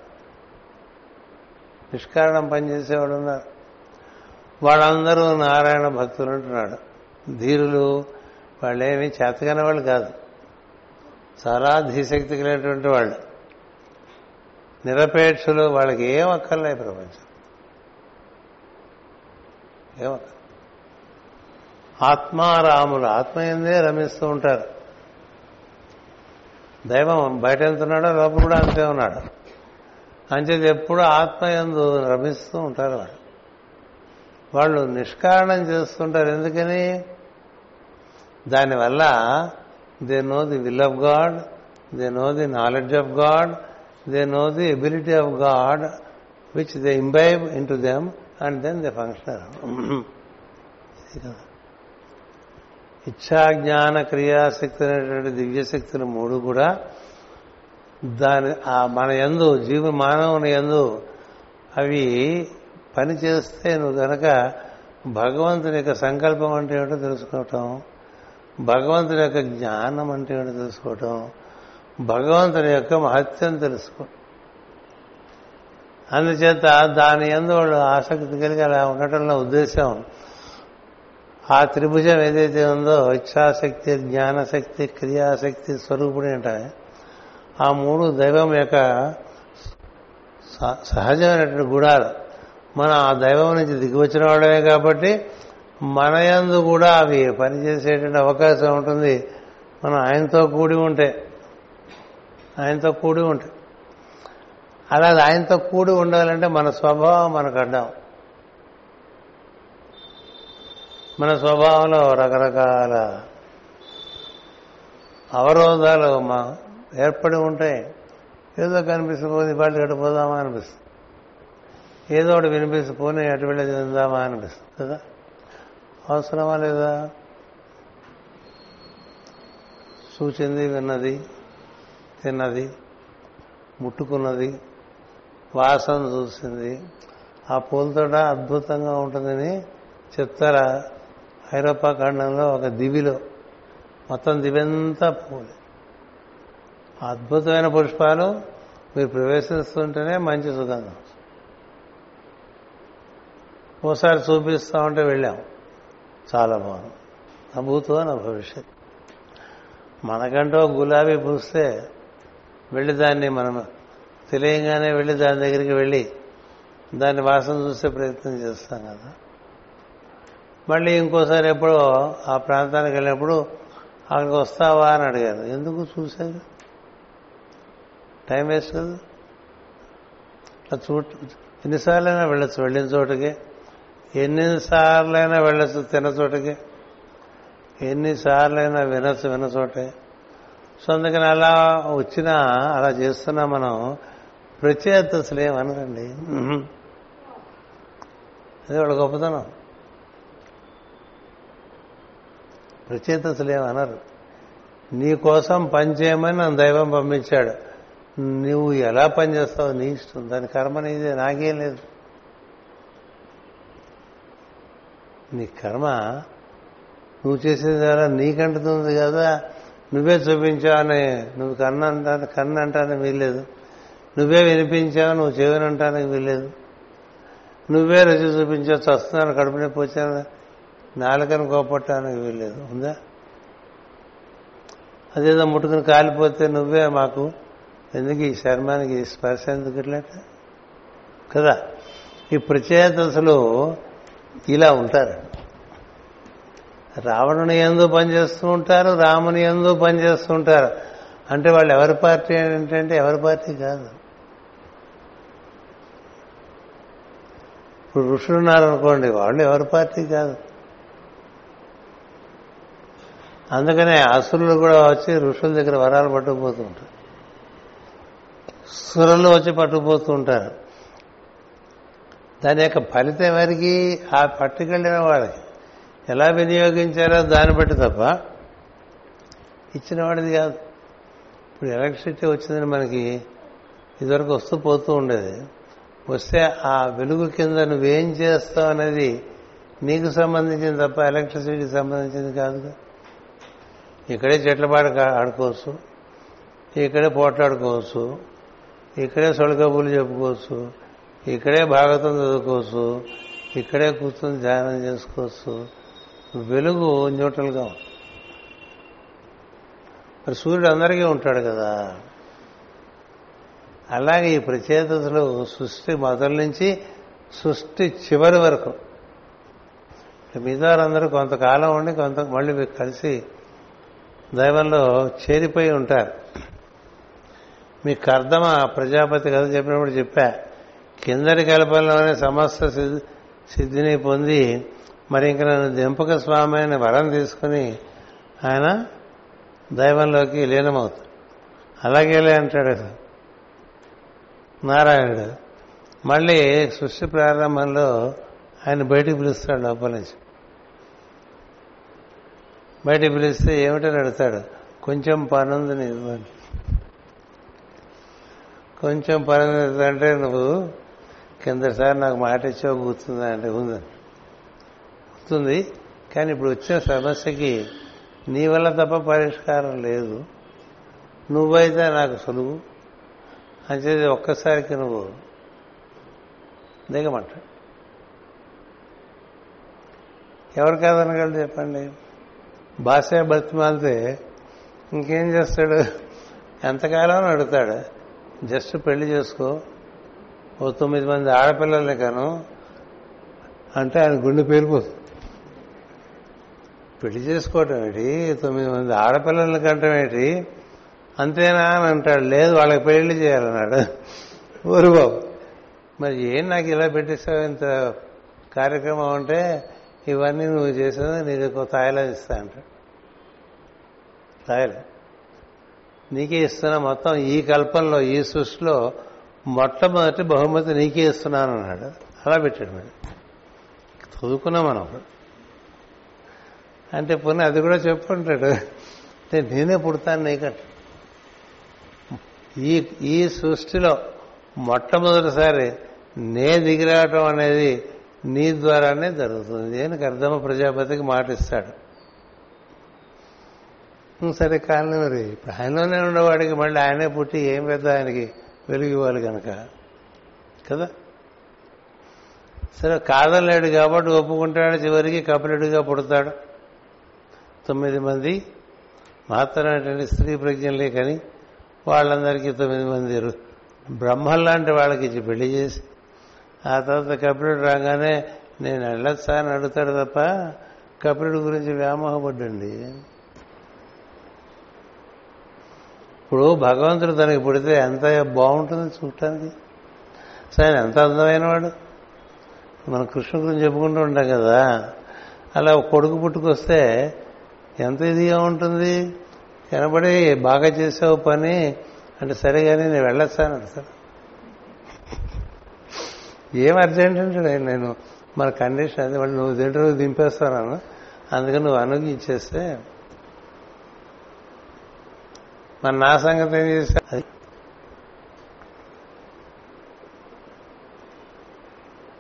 నిష్కారణం పనిచేసేవాడు ఉన్నారు. వాళ్ళందరూ నారాయణ భక్తులు అంటున్నాడు. ధీరులు వాళ్ళేమి చేతగానే వాళ్ళు కాదు. చాలా ధీశక్తి కలిగినటువంటి వాళ్ళు. నిరపేక్షలు వాళ్ళకి ఏం అక్కర్లే ప్రపంచం. ఏమక్క ఆత్మారాములు ఆత్మయందే రమిస్తూ ఉంటారు. దైవం బయట వెళ్తున్నాడో లోపల కూడా అంతే ఉన్నాడు. అంచేది ఎప్పుడు ఆత్మయందు రమిస్తూ ఉంటారు వాళ్ళు వాళ్ళు నిష్కారణం చేస్తుంటారు. ఎందుకని? దానివల్ల they know the will of God they know the knowledge of God they know the ability of God which they imbibe into them and then they function. <clears throat> ఇచ్ఛా జ్ఞాన క్రియాశక్తి అనేటువంటి దివ్యశక్తులు మూడు కూడా దాని ఆ మన ఎందు జీవి మానవుని ఎందు అవి పని చేస్తే నువ్వు కనుక భగవంతుని యొక్క సంకల్పం అంటే ఏమిటో తెలుసుకోవటం భగవంతుని యొక్క జ్ఞానం అంటే ఏమిటో తెలుసుకోవటం భగవంతుని యొక్క మహత్యం తెలుసుకో. అందుచేత దాని ఎందు వాళ్ళు ఆసక్తి కలిగి అలా ఉండటంలో ఉద్దేశం ఆ త్రిభుజం ఏదైతే ఉందో ఇచ్ఛాశక్తి జ్ఞానశక్తి క్రియాశక్తి స్వరూపుడు అంటే ఆ మూడు దైవం యొక్క సహజమైనటువంటి గుణాలు. మనం ఆ దైవం నుంచి దిగివచ్చిన వాళ్ళమే కాబట్టి మన యందు కూడా అవి పనిచేసేటువంటి అవకాశం ఉంటుంది. మనం ఆయనతో కూడి ఉంటే ఆయనతో కూడి ఉంటే. అలాగే ఆయనతో కూడి ఉండాలంటే మన స్వభావం మనకు అడ్డాం. మన స్వభావంలో రకరకాల అవరోధాలు మా ఏర్పడి ఉంటాయి. ఏదో కనిపిస్తుంది ఇవాళ గడిపోదామా అనిపిస్తుంది. ఏదో ఒకటి వినిపిస్తుంది పోనీ వెళ్ళి తిందామా అనిపిస్తుంది కదా? అవసరమా లేదా? చూచింది విన్నది తిన్నది ముట్టుకున్నది వాసన చూసింది. ఆ పూలతోట అద్భుతంగా ఉంటుందని చెప్తారా? ఐరోపా ఖండంలో ఒక దివిలో మొత్తం దివంతా పూలు. అద్భుతమైన పుష్పాలు మీరు ప్రవేశిస్తుంటేనే మంచి సుగంధం. ఓసారి చూపిస్తా ఉంటే వెళ్ళాం. చాలా బాగుంది. నా నా భవిష్యత్. మనకంటూ గులాబీ పూస్తే వెళ్ళి దాన్ని మనం తెలియగానే వెళ్ళి దాని దగ్గరికి వెళ్ళి దాన్ని వాసన చూసే ప్రయత్నం చేస్తాం కదా. మళ్ళీ ఇంకోసారి ఎప్పుడో ఆ ప్రాంతానికి వెళ్ళినప్పుడు అక్కడికి వస్తావా? అని అడిగారు. ఎందుకు చూశారు టైం వేస్ట్ కదా. అట్లా చూ ఎన్నిసార్లైనా వెళ్ళొచ్చు వెళ్ళిన చోటకి. ఎన్నిసార్లైనా వెళ్ళొచ్చు తిన చోటకి. ఎన్నిసార్లైనా వినొచ్చు విన చోటే. సో అందుకని అలా వచ్చినా అలా చేస్తున్నా మనం ప్రత్యేకత అసలు అదే వాళ్ళ గొప్పతనం. ప్రత్యేకత అసలు నీ కోసం పనిచేయమని నన్ను దైవం పంపించాడు. నువ్వు ఎలా పనిచేస్తావు నీ ఇష్టం. దాని కర్మ నీదే నాకేం లేదు. నీ కర్మ నువ్వు చేసేది ద్వారా నీకంటుతుంది కదా. నువ్వే చూపించావని నువ్వు కన్ను అంటాను కన్ను అంటానికి వీల్లేదు. నువ్వే వినిపించావు నువ్వు చెవినంటానికి వీల్లేదు. నువ్వే రుచి చూపించావు చస్తున్నాను కడుపు నొప్పి వచ్చాను నాలుకను కోపట్టడానికి వీల్లేదు. ఉందా? అదేదో ముట్టుకుని కాలిపోతే నువ్వే మాకు ఎందుకు ఈ శర్మానికి స్పర్శ ఎందుకు ఇట్లట? కదా? ఈ ప్రత్యేకతలు ఇలా ఉంటారు. రావణుని ఎందు పనిచేస్తూ ఉంటారు రాముని ఎందు పనిచేస్తూ ఉంటారు. అంటే వాళ్ళు ఎవరి పార్టీ ఏంటంటే ఎవరి పార్టీ కాదు. ఇప్పుడు ఋషులు ఉన్నారనుకోండి వాళ్ళు ఎవరి పార్టీ కాదు. అందుకనే అసురులు కూడా వచ్చి ఋషుల దగ్గర వరాలు పట్టుకుపోతూ ఉంటారు. సురలు వచ్చి పట్టుకుపోతూ ఉంటారు. దాని యొక్క ఫలితం ఎవరికి? ఆ పట్టుకెళ్ళిన వాళ్ళకి. ఎలా వినియోగించారో దాన్ని బట్టి తప్ప ఇచ్చిన వాడిది కాదు. ఇప్పుడు ఎలక్ట్రిసిటీ వచ్చిందని మనకి ఇదివరకు వస్తూ పోతూ ఉండేది. వస్తే ఆ వెలుగు కింద నువ్వేం చేస్తావు అనేది నీకు సంబంధించింది తప్ప ఎలక్ట్రిసిటీకి సంబంధించింది కాదుగా. ఇక్కడే చెట్ల పాట ఆడుకోవచ్చు. ఇక్కడే పోట్లాడుకోవచ్చు. ఇక్కడే సొలకబులు చెప్పుకోవచ్చు. ఇక్కడే భాగవతం చదువుకోవచ్చు. ఇక్కడే కూర్చొని ధ్యానం చేసుకోవచ్చు. వెలుగు న్యూట్రల్గా మరి సూర్యుడు అందరికీ ఉంటాడు కదా. అలాగే ఈ ప్రచేతలు సృష్టి మొదల నుంచి సృష్టి చివరి వరకు. మిగతా వారందరూ కొంతకాలం ఉండి కొంత మళ్ళీ కలిసి దైవంలో చేరిపోయి ఉంటారు. మీ కర్దమ ప్రజాపతి కథ చెప్పినప్పుడు చెప్పా కిందటి కల్పంలోనే సమస్త సిద్ధి సిద్ధిని పొంది మరి ఇంక నన్ను దింపక స్వామి అని వరం తీసుకుని ఆయన దైవంలోకి లీనమవుతాడు. అలాగేలే అంటాడు నారాయణుడు. మళ్ళీ సృష్టి ప్రారంభంలో ఆయన బయటికి పిలుస్తాడు లోపల నుంచి. బయటికి పిలిస్తే ఏమిటని అడుగుతాడు. కొంచెం పనుంది నీకు కొంచెం పని అంటే నువ్వు కిందసారి నాకు మాట ఇచ్చావు గుర్తుందా అంటే ఉంది. గుర్తుంది? కానీ ఇప్పుడు వచ్చిన సమస్యకి నీ వల్ల తప్ప పరిష్కారం లేదు. నువ్వైతే నాకు సులువు. అంచేది ఒక్కసారికి నువ్వు దిగమంట ఎవరు కాదనగలదు చెప్పండి? బాసే బతిమాలితే ఇంకేం చేస్తాడు? ఎంతకాలం అడుగుతాడు. జస్ట్ పెళ్ళి చేసుకో. ఓ తొమ్మిది మంది ఆడపిల్లల్ని కాను. అంటే ఆయన గుండె పేలిపోతుంది పెళ్ళి చేసుకోవటం ఏంటి? తొమ్మిది మంది ఆడపిల్లల్ని కంటం ఏంటి? అంతేనా అని అంటాడు. లేదు వాళ్ళకి పెళ్ళి చేయాలన్నాడు. ఊరు బాబు మరి ఏం నాకు ఇలా పెట్టేసావు ఇంత కార్యక్రమం అంటే ఇవన్నీ నువ్వు చేసినది నీకు తాయిలా ఇస్తా అంట. తాయిలా? నీకే ఇస్తున్నా మొత్తం ఈ కల్పంలో ఈ సృష్టిలో మొట్టమొదటి బహుమతి నీకే ఇస్తున్నాను అన్నాడు. అలా పెట్టాడు మరి. చదువుకున్నాం మనం. అంటే పోనీ అది కూడా చెప్పుకుంటాడు. అంటే నేనే పుడతాను నీకంట. ఈ ఈ సృష్టిలో మొట్టమొదటిసారి నే దిగిరావటం అనేది నీ ద్వారానే జరుగుతుంది అని కర్దమ ప్రజాపతికి మాటిస్తాడు సరే కానీ మరి ఇప్పుడు ఆయనలోనే ఉన్నవాడికి మళ్ళీ ఆయనే పుట్టి ఏం పెద్ద ఆయనకి వెలుగు ఇవ్వాలి కనుక కదా? సరే కాదలేడు కాబట్టి ఒప్పుకుంటాడు చివరికి కపిలుడిగా పుడతాడు. తొమ్మిది మంది మహత్తరమైనటువంటి స్త్రీ ప్రజ్ఞలే కానీ వాళ్ళందరికీ తొమ్మిది మంది బ్రహ్మల్లాంటి వాళ్ళకి ఇచ్చి పెళ్ళి చేసి ఆ తర్వాత కపిలుడు రాగానే నేను వెళ్ళొచ్చా? అని అడుగుతాడు తప్ప కపిలుడి గురించి వ్యామోహపడ్డండి. ఇప్పుడు భగవంతుడు తనకి పుడితే ఎంత బాగుంటుంది చూడటానికి. సరే ఆయన ఎంత అందమైన వాడు? మనం కృష్ణ గురించి చెప్పుకుంటూ ఉంటాం కదా. అలా కొడుకు పుట్టుకొస్తే ఎంత ఇదిగా ఉంటుంది? కనబడి బాగా చేసావు పని అంటే సరే కానీ నేను వెళ్ళొస్తాను అంటారు ఏం అర్జెంట్ అంటాడు నేను మన కండిషన్ అదే వాళ్ళు నువ్వు తింటారు దింపేస్తాను అందుకని నువ్వు అనుగించేస్తే మరి నా సంగతి ఏం చేశా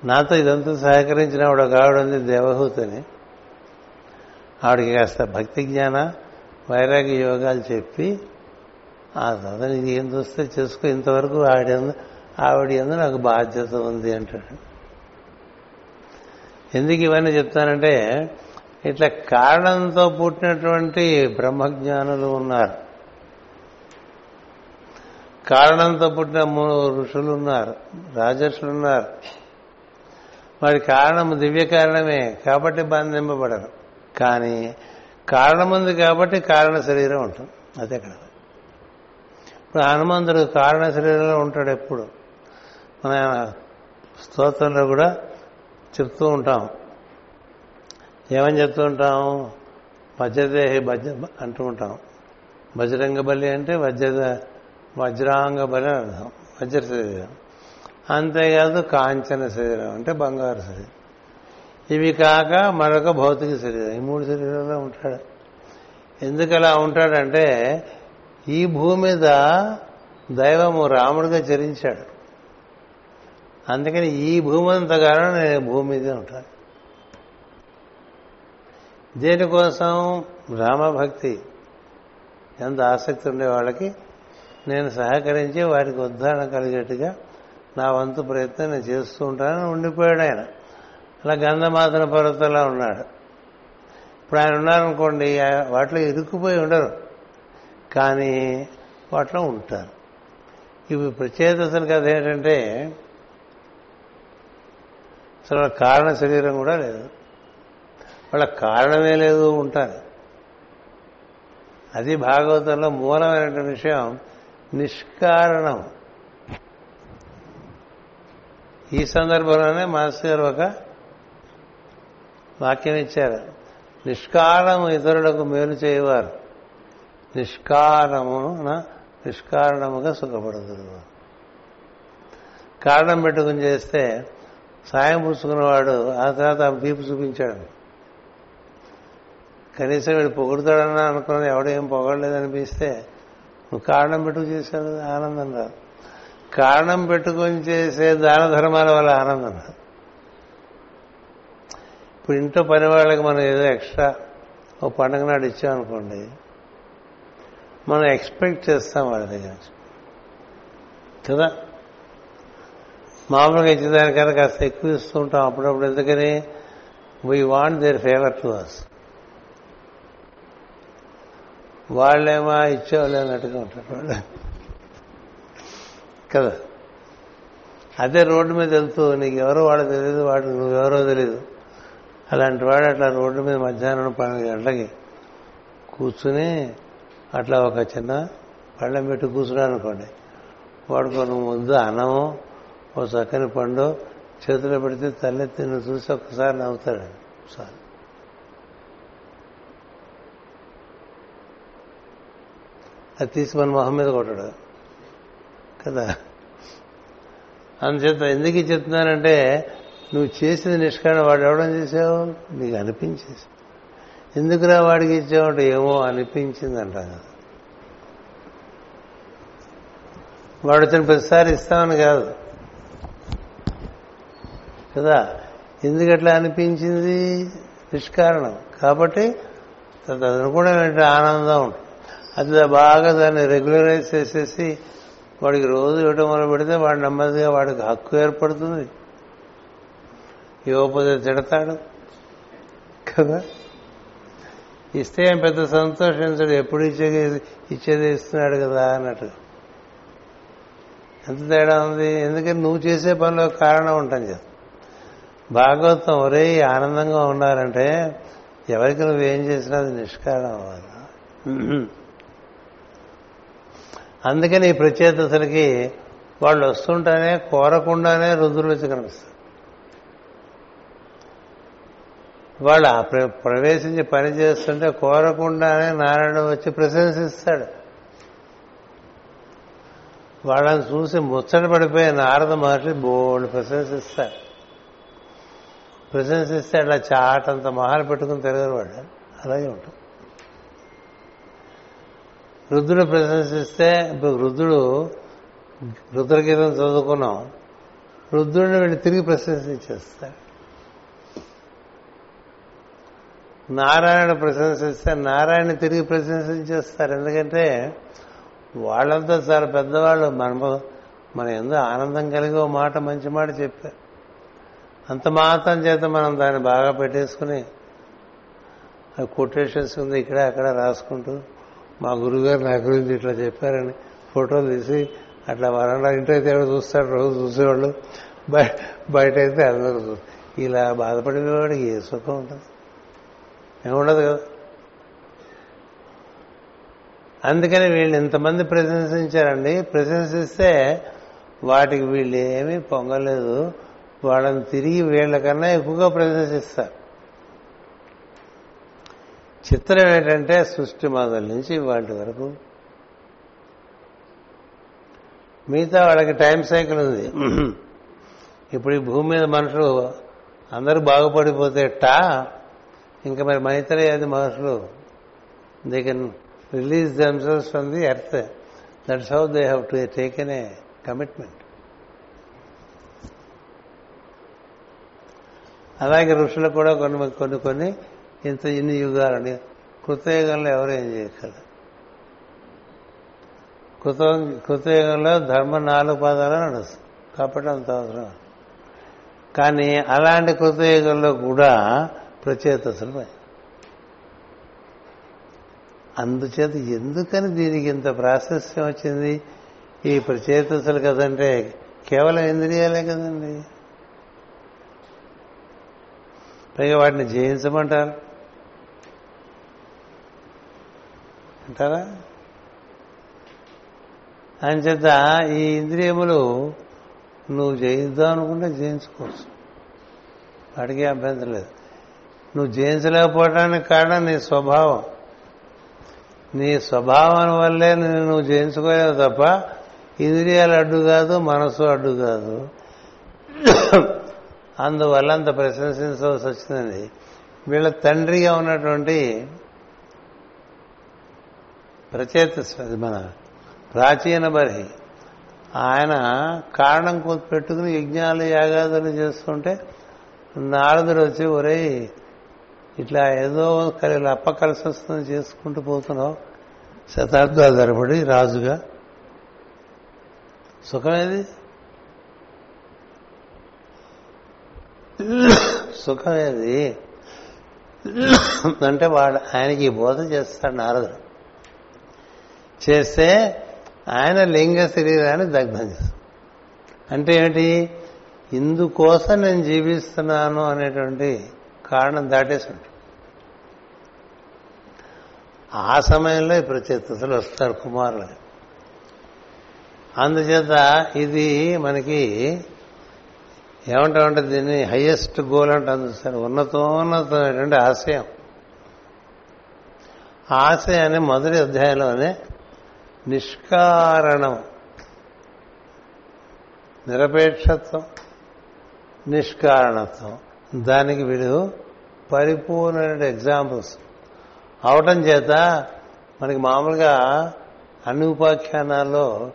నాతో ఇదంతా సహకరించిన ఆవిడ ఒక ఆవిడ ఉంది దేవహూతని. ఆవిడకి కాస్త భక్తి జ్ఞాన వైరాగ్య యోగాలు చెప్పి ఆ తర్వాత నీకు ఏం చూస్తే చేసుకో ఇంతవరకు ఆవిడ ఆవిడ ఎందు నాకు బాధ్యత ఉంది అంటాడు. ఎందుకు ఇవన్నీ చెప్తానంటే ఇట్లా కారణంతో పుట్టినటువంటి బ్రహ్మజ్ఞానులు ఉన్నారు. కారణంతో పుట్టిన ఋషులు ఉన్నారు రాజర్షులు ఉన్నారు వాడి కారణం దివ్య కారణమే కాబట్టి బంధింపబడరు. కానీ కారణం ఉంది కాబట్టి కారణ శరీరం ఉంటుంది. అదే కదా ఇప్పుడు హనుమంతుడు కారణ శరీరంలో ఉంటాడు ఎప్పుడు? మన స్తోత్రంలో కూడా చెప్తూ ఉంటాం. ఏమని చెప్తూ ఉంటాం? వజ్రదేహి భజ అంటూ ఉంటాం. బజరంగ బలి అంటే వజ్ర వజ్రాంగ బలి అని అర్థం. వజ్ర శరీరం. అంతేకాదు కాంచన శరీరం అంటే బంగారు శరీరం. ఇవి కాక మరొక భౌతిక శరీరం. ఈ మూడు శరీరాల్లో ఉంటాడు. ఎందుకు అలా ఉంటాడంటే ఈ భూమి మీద దైవము రాముడిగా చరించాడు. అందుకని ఈ భూమి అంతగానో నేను భూమి మీదే ఉంటాను. దేనికోసం? రామభక్తి. ఎంత ఆసక్తి ఉండే వాళ్ళకి నేను సహకరించి వారికి ఉద్ధారణ కలిగేట్టుగా నా వంతు ప్రయత్నం నేను చేస్తూ ఉంటానని ఉండిపోయాడు ఆయన. అలా గంధమాతన పర్వతంలో ఉన్నాడు. ఇప్పుడు ఆయన ఉన్నారనుకోండి వాటిలో ఇరుక్కుపోయి ఉండరు. కానీ వాటిలో ఉంటారు. ఇవి ప్రత్యేకతలు కథ ఏంటంటే అసలు వాళ్ళ కారణ శరీరం కూడా లేదు. వాళ్ళ కారణమే లేదు ఉంటారు అది భాగవతంలో మూలమైనటువంటి విషయం నిష్కారణం. ఈ సందర్భంలోనే మాస్టర్ గారు ఒక వాక్యం ఇచ్చారు. నిష్కారణము ఇతరులకు మేలు చేయవారు. నిష్కారణమున నిష్కారణముగా సుఖపడుతున్నారు కారణం పెట్టుకుని చేస్తే సాయం పుచ్చుకున్నవాడు ఆ తర్వాత ఆ వీపు చూపించాడు. కనీసం వీడు పొగుడుతాడన్నా అనుకున్నాను ఎవడేం పొగడలేదనిపిస్తే నువ్వు కారణం పెట్టుకు చేశావు ఆనందం రాదు కారణం పెట్టుకొని చేసే దాన ధర్మాల వల్ల ఆనందం రాదు ఇప్పుడు ఇంట్లో పని వాళ్ళకి మనం ఏదో ఎక్స్ట్రా ఓ పండుగ నాడు ఇచ్చామనుకోండి మనం ఎక్స్పెక్ట్ చేస్తాం వాళ్ళ దగ్గర. కదా? మామూలుగా ఇచ్చేదానికన్నా కాస్త ఎక్కువ ఇస్తూ ఉంటాం అప్పుడప్పుడు. ఎందుకని? We want their favour to us వాళ్ళేమా ఇచ్చేవాళ్ళు అన్నట్టుగా ఉంటారు వాళ్ళు. కదా? అదే రోడ్డు మీద వెళ్తూ నీకు ఎవరో వాడు తెలియదు వాడు నువ్వెవరో తెలియదు అలాంటి వాడు అట్లా రోడ్డు మీద మధ్యాహ్నం పన్నెండు గంటలకి కూర్చుని అట్లా ఒక చిన్న పళ్ళెం పెట్టి కూర్చున్నాడు అనుకోండి వాడుకో నువ్వు ముద్దు అన్నము ఓ చక్కని పండు చేతిలో పెడితే తల్లెత్తి నిన్ను చూసి ఒక్కసారి నవ్వుతాడు. సార్. అది తీసి మన మొహం మీద కొట్టాడు. కదా? అందుచేత ఎందుకు చెప్తున్నానంటే నువ్వు చేసింది నిష్కారణ వాడు ఎవడం చేసావు? నీకు అనిపించేసి. ఎందుకురా వాడికి ఇచ్చావంటే ఏమో అనిపించింది వాడు వచ్చిన ప్రతిసారి ఇస్తామని కాదు. కదా? ఎందుకట్లా అనిపించింది? నిష్కారణం. కాబట్టి తదనుగుణమైన ఆనందం ఉంటుంది. అది బాగా దాన్ని రెగ్యులరైజ్ చేసేసి వాడికి రోజు ఇవ్వటం మొదలు పెడితే వాడు నెమ్మదిగా వాడికి హక్కు ఏర్పడుతుంది. యువపద తిడతాడు. కదా? ఇస్తే ఏం పెద్ద సంతోషించడు. ఎప్పుడు ఇచ్చేది ఇచ్చేది ఇస్తున్నాడు కదా అన్నట్టు. ఎంత తేడా ఉంది? ఎందుకని నువ్వు చేసే పనిలో కారణం ఉంటాం చేస్తా భాగవతం ఒరే ఆనందంగా ఉండాలంటే ఎవరికి నువ్వేం చేసినా అది నిష్కారం అవ్వాలి. అందుకని ఈ ప్రత్యేకతలకి వాళ్ళు వస్తుంటేనే కోరకుండానే రుద్రులు వచ్చి కనిపిస్తారు. వాళ్ళు ప్ర- ప్రవేశించి పని చేస్తుంటే కోరకుండానే నారాయణ వచ్చి ప్రశంసిస్తాడు. వాళ్ళని చూసి ముచ్చట పడిపోయి నారద మహర్షి బోళ్ళు ప్రశంసిస్తారు ప్రశంసిస్తే అట్లా చాటంత మహాలు పెట్టుకుని తిరగరు వాడు. అలాగే ఉంటుంది. రుద్రుడు ప్రశంసిస్తే ఇప్పుడు రుద్రుడు రుద్రగీతం చదువుకున్నాం. రుద్రుడిని వీళ్ళు తిరిగి ప్రశంసించేస్తాడు. నారాయణ ప్రశంసిస్తే నారాయణ తిరిగి ప్రశంసించేస్తారు. ఎందుకంటే వాళ్ళంతా చాలా పెద్దవాళ్ళు. మన మన ఎందు ఆనందం కలిగి మాట మంచి మాట చెప్పారు. అంత మాత్రం చేత మనం దాన్ని బాగా పెట్టేసుకుని కొటేషన్స్ ఉంది ఇక్కడ అక్కడ రాసుకుంటూ మా గురుగారు నా గురించి ఇట్లా చెప్పారని ఫోటోలు తీసి అట్లా వరండా ఇంట్లో అయితే ఎవరు చూస్తాడు రోజు చూసేవాళ్ళు బయట అయితే అందరూ ఇలా బాధపడేవాడికి ఏ సుఖం ఉంటుంది ఏముండదు కదా? అందుకని వీళ్ళు ఇంతమంది ప్రశంసించారండి. ప్రశంసిస్తే వాటికి వీళ్ళు ఏమీ పొంగలేదు. వాళ్ళని తిరిగి వీళ్ళకన్నా ఎక్కువగా ప్రదర్శిస్తారు. చిత్రం ఏంటంటే సృష్టి మొదల నుంచి వాటి వరకు. మిగతా వాళ్ళకి టైం సైకిల్ ఉంది. ఇప్పుడు ఈ భూమి మీద మనుషులు అందరూ బాగుపడిపోతే టా ఇంకా మరి మైత్రే అది మనుషులు they can release themselves from the earth that's how they have to taken a commitment అలాగే ఋషులు కూడా కొన్ని కొన్ని కొన్ని ఇంత ఇన్ని యుగాలని కృతయుగంలో ఎవరు ఏం చేయగలరు కృత కృతయుగంలో ధర్మ నాలుగు పాదాలు నడుస్తుంది. కాబట్టి అంత అవసరం కానీ అలాంటి కృతయుగంలో కూడా ప్రచేతసులు అందుచేత ఎందుకని దీనికి ఇంత ప్రాశస్యం వచ్చింది? ఈ ప్రచేతసులు కదంటే కేవలం ఇంద్రియాలే కదండి. పైగా వాటిని జయించమంటారు. అంటారా? అంచేత ఈ ఇంద్రియములు నువ్వు జయిద్దాం అనుకుంటే జయించుకోవచ్చు. వాడికి అభ్యంతరం లేదు. నువ్వు జయించలేకపోవడానికి కారణం నీ స్వభావం. నీ స్వభావం వల్లే నువ్వు జయించుకోలేవు తప్ప ఇంద్రియాలు అడ్డు కాదు మనసు అడ్డు కాదు. అందువల్ల అంత ప్రశంసించవలసి వచ్చిందండి. వీళ్ళ తండ్రిగా ఉన్నటువంటి ప్రచేత మన ప్రాచీన బర్హి. ఆయన కారణం పెట్టుకుని యజ్ఞాలు యాగాదులు చేస్తుంటే నారదుడు వచ్చి ఒరే ఇట్లా ఏదో కలి అప్ప కలిసి వస్తుంది చేసుకుంటూ పోతున్నావు. శతాబ్దాలు తరబడి రాజుగా. సుఖమేది? సుఖమేది? అంటే వాడు ఆయనకి బోధ చేస్తాడు నారదుడు. చేస్తే ఆయన లింగ శరీరాన్ని దగ్ధం చేస్తాడు. అంటే ఏమిటి? ఇందుకోసం నేను జీవిస్తున్నాను అనేటువంటి కారణం దాటేసి ఉంటుంది ఆ సమయంలో ఈ ప్రత్యేకతలు వస్తారు కుమారులు. అందుచేత ఇది మనకి ఏమంటామంటే దీన్ని హయ్యెస్ట్ గోల్ అంటాం చూస్తారు ఉన్నతోన్నతమైనటువంటి ఆశయం. ఆశయాన్ని మొదటి అధ్యాయంలోనే నిష్కారణం. నిరపేక్షత్వం నిష్కారణత్వం. దానికి వీడు పరిపూర్ణమైన ఎగ్జాంపుల్స్ అవటం చేత మనకి మామూలుగా అన్ని ఉపాఖ్యానాల్లో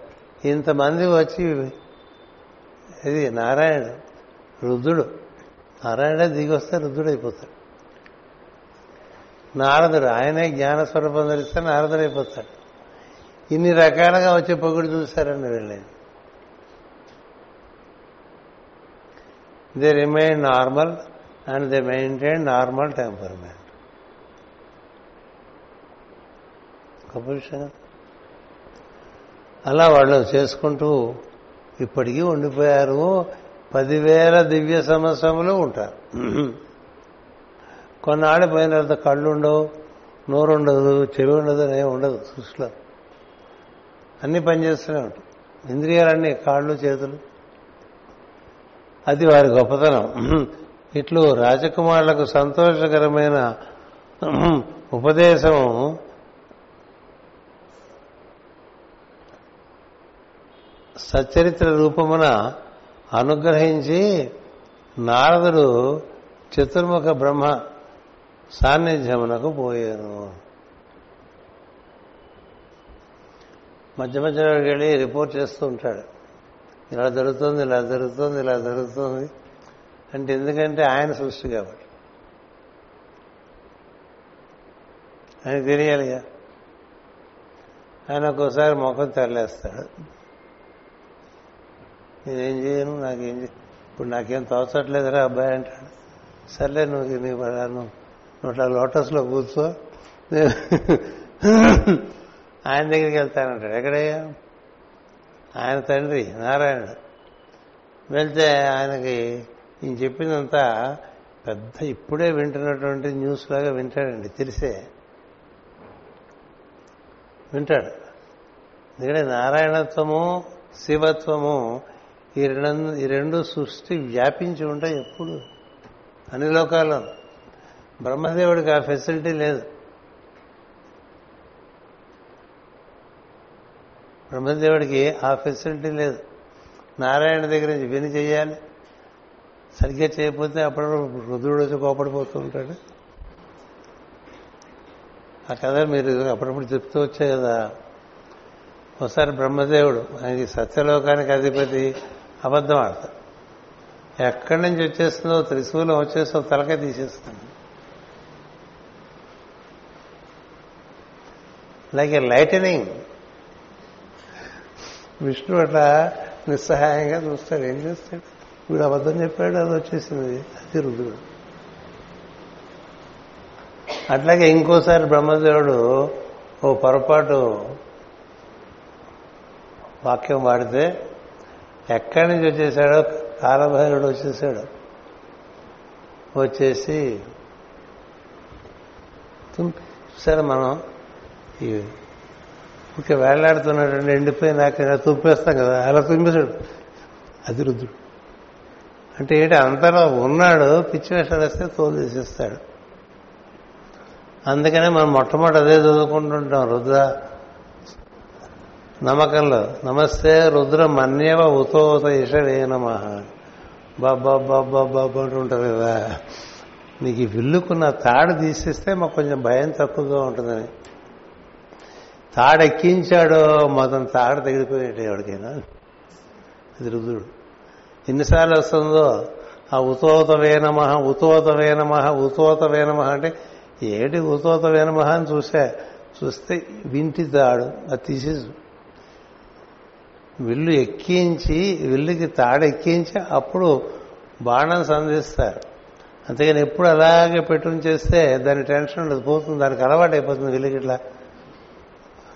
ఇంతమంది వచ్చి ఇది నారాయణుడు. రుద్రుడు. నారాయణ దిగి వస్తే రుద్రుడు అయిపోతాడు నారదుడు ఆయనే జ్ఞానస్వరూపం ధరిస్తే నారదుడు అయిపోతాడు ఇన్ని రకాలుగా వచ్చే పొగుడు చూశారండి వెళ్ళేది they remain normal and they maintain normal temperament గొప్ప విషయం అలా వాళ్ళు చేసుకుంటూ ఇప్పటికీ ఉండిపోయారు. పదివేల దివ్య సంవత్సరములు ఉంటారు. కొన్నాళ్ళు పోయిన తర్వాత కళ్ళు ఉండవు నోరు ఉండదు చెవి ఉండదు అనే ఉండదు సృష్టిలో. అన్ని పనిచేస్తూనే ఉంటాయి ఇంద్రియాలన్నీ కాళ్ళు చేతులు. అది వారి గొప్పతనం. ఇట్లు రాజకుమారులకు సంతోషకరమైన ఉపదేశం సచ్చరిత్ర రూపమున అనుగ్రహించి నారదుడు చతుర్ముఖ బ్రహ్మ సాన్నిధ్యమునకు పోయాను. మధ్య మధ్యలో వెళ్ళి రిపోర్ట్ చేస్తూ ఉంటాడు. ఇలా జరుగుతుంది ఇలా జరుగుతుంది ఇలా జరుగుతుంది అంటే ఎందుకంటే ఆయన సృష్టి కాబట్టి. ఆయన తెలియాలిగా. ఆయన ఒక్కోసారి ముఖం తెరలేస్తాడు. నేనేం చేయను నాకేం ఇప్పుడు నాకేం తోచట్లేదురా అబ్బాయి అంటాడు. సర్లే నువ్వు నీ నువ్వు నువ్వు లోటస్లో కూర్చో. <laughs> ఆయన దగ్గరికి వెళ్తానంటాడు ఎక్కడయ్యా? ఆయన తండ్రి నారాయణుడు వెళ్తే ఆయనకి ఈయన చెప్పిందంతా పెద్ద ఇప్పుడే వింటున్నటువంటి న్యూస్ లాగా వింటాడండి తెలిసే. వింటాడు. ఎందుకంటే నారాయణత్వము శివత్వము ఈ రెండు ఈ రెండు సృష్టి వ్యాపించి ఉంటాయి ఎప్పుడు. అన్ని లోకాల్లో. బ్రహ్మదేవుడికి ఆ ఫెసిలిటీ లేదు. బ్రహ్మదేవుడికి ఆ ఫెసిలిటీ లేదు. నారాయణ దగ్గర నుంచి విని చేయాలి. సరిగ్గా చేయకపోతే అప్పుడప్పుడు రుద్రుడు వచ్చి కోపడిపోతూ ఉంటాడు. ఆ కథ మీరు అప్పుడప్పుడు చెప్తూ వచ్చే కదా. ఒకసారి బ్రహ్మదేవుడు ఆయనకి సత్యలోకానికి అధిపతి అబద్ధం ఆడతాడు ఎక్కడి నుంచి వచ్చేస్తుందో త్రిశూలం వచ్చేస్తుందో తలకే తీసేస్తుంది. లైక్ ఏ లైటనింగ్ విష్ణు అట్లా నిస్సహాయంగా చూస్తాడు. ఏం చేస్తాడు? వీడు అబద్ధం చెప్పాడు అది వచ్చేసింది. అది రుద్రుడు అట్లాగే ఇంకోసారి బ్రహ్మదేవుడు ఓ పొరపాటు వాక్యం వాడితే ఎక్కడి నుంచి వచ్చేసాడో? కాలభైరుడు వచ్చేసాడు. వచ్చేసి సరే మనం? ఈ వేలాడుతున్నాడు ఎండిపోయినాక ఇలా తుప్పేస్తాం కదా అలా తుమ్మేశాడు అది రుద్రుడు అంటే ఏంటి? అంతలో ఉన్నాడు పిచ్చి వేషాలు వేస్తే తోలు తీసేస్తాడు. అందుకనే మనం మొట్టమొదటి అదే చదువుకుంటుంటాం రుద్ర నమ్మకంలో నమస్తే రుద్ర మన్యవ ఉతోత ఇషడే నమ. బాబా అంటుంటారు కదా. నీకు ఈ విల్లుకున్న తాడు తీసేస్తే మాకు కొంచెం భయం తక్కువగా ఉంటుందని. తాడు ఎక్కించాడో మొత్తం తాడు తగిలిపోయేట ఎవరికైనా. అది రుద్రుడు. ఎన్నిసార్లు వస్తుందో? ఆ ఉతోత వేనమ ఉతోత వేనమ ఉతోత వేనమ అంటే ఏటి ఉతోత వేనమ అని చూసా. చూస్తే వింటి తాడు అది తీసేసు. విల్లు ఎక్కించి విల్లుకి తాడెక్కించి అప్పుడు బాణం సంధిస్తారు. అంతేగాని ఎప్పుడు అలాగే పెట్టుకుని చేస్తే దాని టెన్షన్ ఉండదు పోతుంది దానికి అలవాటు అయిపోతుంది విల్లుకి ఇట్లా.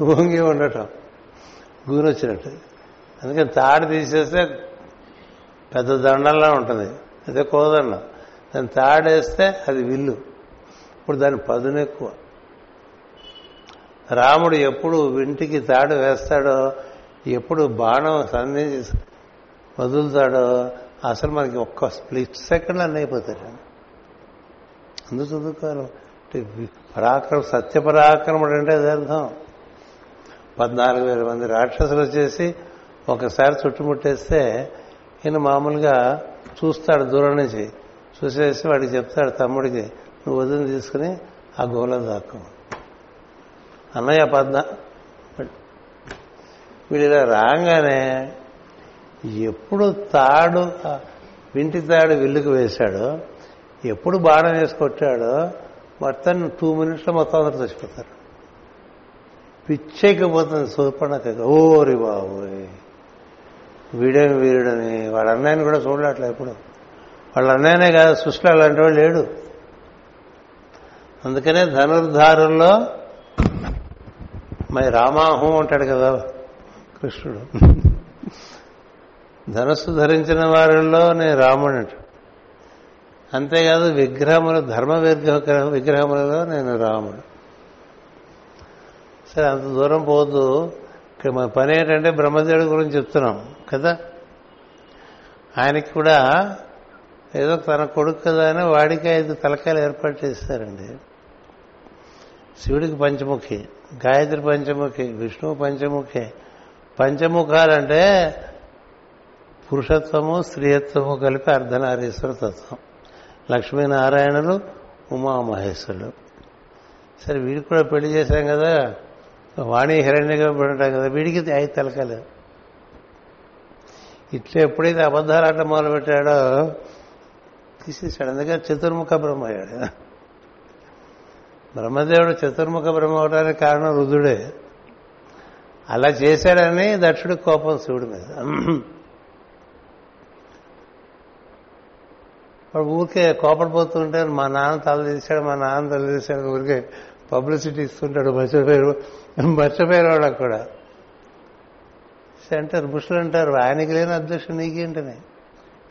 వంగి ఉండటం గూరొచ్చినట్టు. అందుకని తాడు తీసేస్తే పెద్ద దండంలా ఉంటుంది అదే కోదండం. దాన్ని తాడేస్తే అది విల్లు. ఇప్పుడు దాని పదును ఎక్కువ రాముడు ఎప్పుడు వింటికి తాడు వేస్తాడో ఎప్పుడు బాణం సంధించి వదులుతాడో అసలు మనకి ఒక్క స్ప్లిట్ సెకండ్ అన్నీ అయిపోతాడు అందుకు చదువుకోవాలి. పరాక్రమ సత్యపరాక్రముడు అంటే అది అర్థం. పద్నాలుగు వేల మంది రాక్షసులు వచ్చేసి ఒకసారి చుట్టుముట్టేస్తే ఈయన మామూలుగా చూస్తాడు దూరం నుంచి. చూసేసి వాడికి చెప్తాడు తమ్ముడికి నువ్వు వదిలి తీసుకుని ఆ గోల దాక్కు. అన్నయ్య పద్నా వీడు ఇలా రాగానే ఎప్పుడు తాడు వింటి తాడు విల్లుకు వేశాడో. ఎప్పుడు బాణం వేసి కొట్టాడో మొత్తం టూ మినిట్స్లో మొత్తం అందరూ చచ్చిపోతారు. పిచ్చెక్కిపోతుంది సూర్పణక ఓరి బాబు వీడేమి వీరుడని వాళ్ళ అన్నయ్యని కూడా చూడలేట్లే ఎప్పుడు. వాళ్ళ అన్నయ్యనే కాదు సృష్టిలో అలాంటి వాడు లేడు. అందుకనే ధనుర్ధారుల్లో మరి రామాహం అంటాడు కదా కృష్ణుడు. <laughs> ధనస్సు ధరించిన వారిలో నేను రాముడు అంతేకాదు విగ్రహములు ధర్మ విగ్రహ విగ్రహములలో నేను రాముడు. సరే అంత దూరం పోదు ఇక్కడ మన పని ఏంటంటే బ్రహ్మదేవుడి గురించి చెప్తున్నాం కదా? ఆయనకి కూడా ఏదో తన కొడుకు కదా అని వాడికి ఐదు తలకాయలు ఏర్పాటు చేస్తారండి. శివుడికి పంచముఖి గాయత్రి పంచముఖి విష్ణువు పంచముఖి పంచముఖాలంటే పురుషత్వము స్త్రీయత్వము కలిపి అర్ధనారీశ్వర తత్వం. లక్ష్మీనారాయణులు ఉమామహేశ్వరుడు సరే వీడికి కూడా పెళ్ళి చేశాం కదా. వాణి హిరణ్యగా పెడతాం కదా. వీడికి అయి తలకలేదు ఇట్లా ఎప్పుడైతే అబద్ధాలు ఆట మొదలు పెట్టాడో తీసేశాడు. అందుకే చతుర్ముఖ బ్రహ్మ అయ్యాడు. బ్రహ్మదేవుడు చతుర్ముఖ బ్రహ్మ అవడానికి కారణం రుద్రుడే. అలా చేశాడని దక్షుడి కోపం శివుడి మీద. వాడు ఊరికే కోపడిపోతుంటే మా నాన్న తల తీశాడు మా నాన్న తల తీశాడు ఊరికే పబ్లిసిటీ ఇస్తుంటాడు మర్చిపోయారు మర్చిపోయారు వాళ్ళకు కూడా. అంటారు బుషులు అంటారు ఆయనకి లేని అదృష్టం నీకేంటని.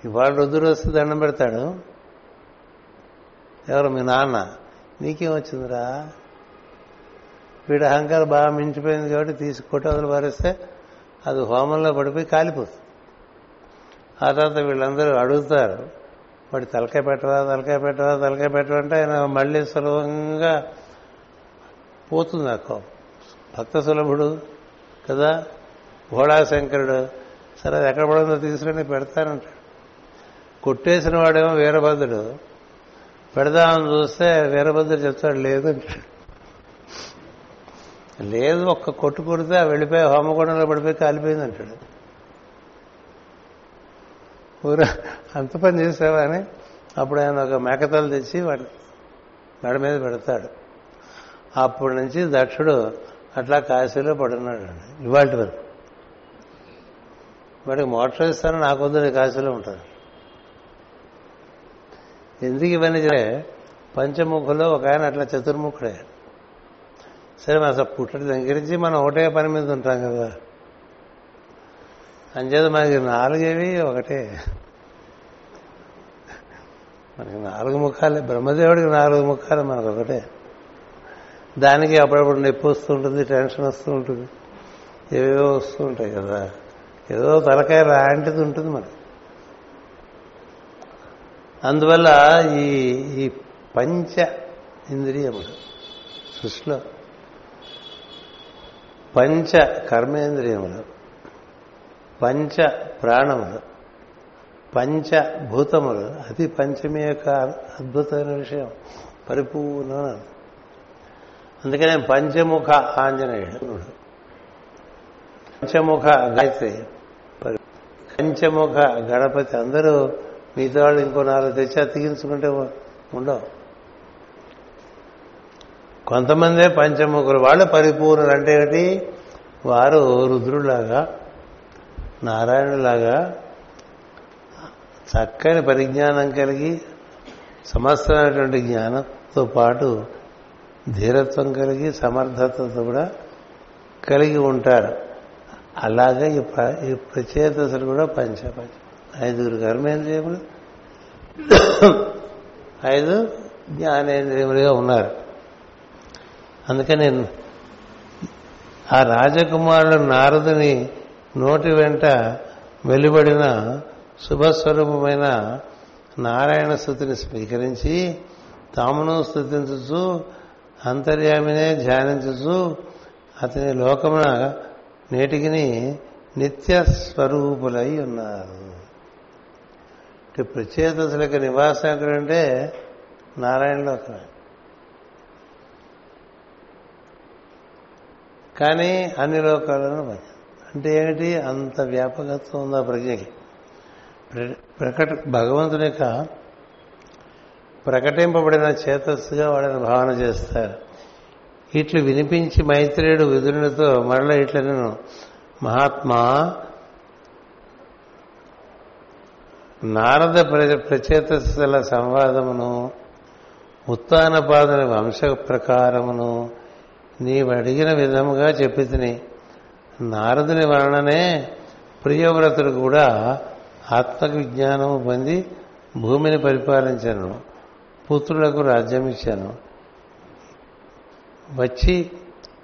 ఇవాళ రొద్దురు వస్తే దండం పెడతాడు. ఎవరు? మీ నాన్న. నీకేం వచ్చిందిరా? వీడి అహంకారం బాగా మించిపోయింది కాబట్టి తీసి కొట్టదులు పారేస్తే అది హోమంలో పడిపోయి కాలిపోతుంది. ఆ తర్వాత వీళ్ళందరూ అడుగుతారు వాడి తలకాయ పెట్టవా తలకాయ పెట్టవా తలకాయ పెట్టవంటే ఆయన మళ్ళీ సులభంగా పోతుంది ఆ కోపం. భక్త సులభుడు కదా భోళాశంకరుడు. సరే అది ఎక్కడ పడుతుందో తీసుకుని పెడతానంటాడు కొట్టేసిన వాడేమో వీరభద్రుడు. పెడదామని చూస్తే వీరభద్రుడు చెప్తాడు లేదంటాడు లేదు ఒక్క కొట్టు కొడితే ఆ వెళ్ళిపోయి హోమగుండంలో పడిపోయి కాలిపోయింది అంటాడు. ఊరా అంత పని చేసావా అని అప్పుడు ఆయన ఒక మేకతలు తెచ్చి వాడి మెడ మీద పెడతాడు. అప్పటి నుంచి దక్షుడు అట్లా కాశీలో పడున్నాడు ఇవాటి వరకు. వాడికి మోటార్ ఇస్తాను నాకు వద్దు కాశీలో ఉంటాను. ఎందుకు ఇవన్నీ పంచముఖులో ఒక ఆయన అట్లా చతుర్ముఖుడే సరే అసలు పుట్టడి దగ్గరించి మనం ఒకటే పని మీద ఉంటాం కదా. అంచేత మనకి నాలుగేవి ఒకటే. మనకి నాలుగు ముఖాలే బ్రహ్మదేవుడికి నాలుగు ముఖాలు మనకు ఒకటే. దానికి అప్పుడప్పుడు నొప్పి వస్తూ ఉంటుంది టెన్షన్ వస్తూ ఉంటుంది. ఏవేవో వస్తూ ఉంటాయి కదా. ఏదో తలకాయ లాంటిది ఉంటుంది మనకి. అందువల్ల ఈ ఈ పంచ ఇంద్రియములు సృష్టిలో పంచ కర్మేంద్రియములు పంచ ప్రాణములు పంచభూతములు అది పంచమి యొక్క అద్భుతమైన విషయం పరిపూర్ణ అందుకనే పంచముఖ ఆంజనేయుడు. పంచముఖ గాయత్రి పంచముఖ గణపతి అందరూ మిగతా వాళ్ళు ఇంకో నాలుగు తెచ్చి అతికించుకుంటే ఉండవు. కొంతమందే పంచముఖులు. వాళ్ళు పరిపూర్ణులు అంటే ఏమిటి వారు రుద్రులాగా నారాయణులాగా చక్కని పరిజ్ఞానం కలిగి సమస్తమైనటువంటి జ్ఞానంతో పాటు ధీరత్వం కలిగి సమర్థతతో కూడా కలిగి ఉంటారు. అలాగే ఈ ప్ర- ఈ ప్రచేతసులు కూడా పంచ పంచ ఐదుగురు కర్మేంద్రియములు ఐదు జ్ఞానేంద్రియములుగా ఉన్నారు. అందుకని ఆ రాజకుమారుడు నారదుని నోటి వెంట వెలువడిన శుభస్వరూపమైన నారాయణ స్థుతిని స్వీకరించి తామును స్థుతించుచు అంతర్యామినే ధ్యానించుచు అతని లోకమున నేటికిని నిత్య స్వరూపులై ఉన్నారు. అంటే నివాసం ఎక్కడంటే నారాయణ లోకమే. కానీ అన్ని లోకాలను అంటే ఏమిటి? అంత వ్యాపకత్వం ఉంది ఆ ప్రజ్ఞకి ప్రకట భగవంతుని యొక్క ప్రకటింపబడిన చేతస్సుగా వాళ్ళని భావన చేస్తారు. ఇట్లు వినిపించి మైత్రేయుడు విదురునితో మరల ఇట్ల నేను మహాత్మా నారద ప్రచేతస్సుల సంవాదమును ఉత్తానపాదుని వంశ ప్రకారమును నీవు అడిగిన విధముగా చెప్పి తిని నారదుని వలననే ప్రియవ్రతుడు కూడా ఆత్మవిజ్ఞానము పొంది భూమిని పరిపాలించను పుత్రులకు రాజ్యం ఇచ్చాను వచ్చి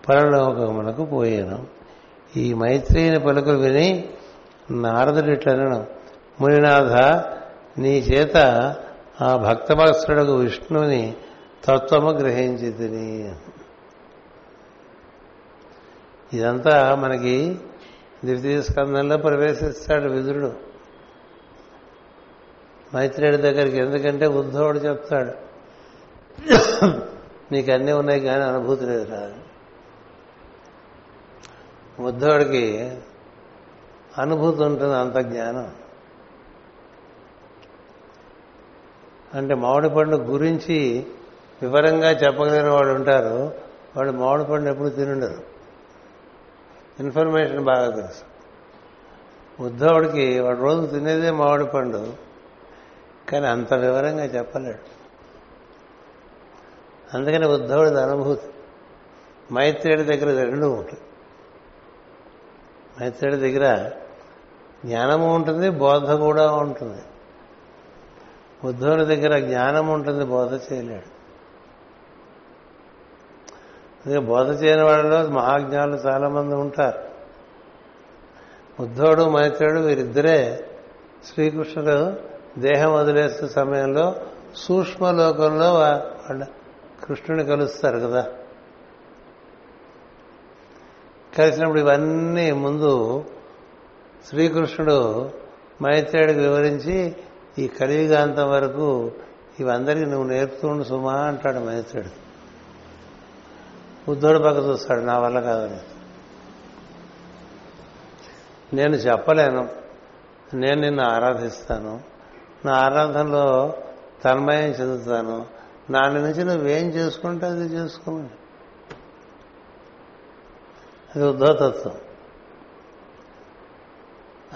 పరలోకమునకు పోయాను. ఈ మైత్రిని పలుకులు విని నారదుడిట్లను మునినాథ నీ చేత ఆ భక్తవత్సరుడు విష్ణువుని తత్వము గ్రహించి తిని ఇదంతా మనకి ద్వితీయ స్కందంలో ప్రవేశిస్తాడు విదురుడు. మైత్రేయుడి దగ్గరికి ఎందుకంటే ఉద్ధవుడు చెప్తాడు నీకు అన్నీ ఉన్నాయి కానీ అనుభూతి లేదు రాదు ఉద్ధవుడికి అనుభూతి ఉంటుంది అంత జ్ఞానం. అంటే మామిడి పండు గురించి వివరంగా చెప్పగలిగిన వాళ్ళు ఉంటారు వాళ్ళు మామిడి పండు ఎప్పుడు తినుండరు. ఇన్ఫర్మేషన్ బాగా తెలుసు. ఉద్ధవుడికి వాడు రోజు తినేదే మామిడి పండు కానీ అంత వివరంగా చెప్పలేడు. అందుకని ఉద్ధవుడిది అనుభూతి మైత్రేయుడి దగ్గర రెండు ఉంటుంది మైత్రేయుడి దగ్గర జ్ఞానము ఉంటుంది బోధ కూడా ఉంటుంది. ఉద్ధవుని దగ్గర జ్ఞానం ఉంటుంది బోధ చేయలేడు. అందుకే బోధ చేయని వాళ్ళలో మహాజ్ఞానులు చాలా మంది ఉంటారు. ఉద్ధవుడు మైత్రేయుడు వీరిద్దరే శ్రీకృష్ణుడు దేహం వదిలేసే సమయంలో సూక్ష్మలోకంలో లోకంలో వాళ్ళ కృష్ణుని కలుస్తారు కదా. కలిసినప్పుడు ఇవన్నీ ముందు శ్రీకృష్ణుడు మైత్రేయుడికి వివరించి ఈ కలియుగాంతం వరకు ఇవందరికీ నువ్వు నేర్పుతుండు సుమా అంటాడు మైత్రేయుడు బుద్ధుడు పక్క చూస్తాడు నా వల్ల కాదని. నేను చెప్పలేను. నేను నిన్ను ఆరాధిస్తాను. నా ఆరాధనలో తన్మయం చెందుతాను. నా నుంచి నువ్వేం చేసుకుంటే అది చేసుకోమని అది ఉద్ధోతత్వం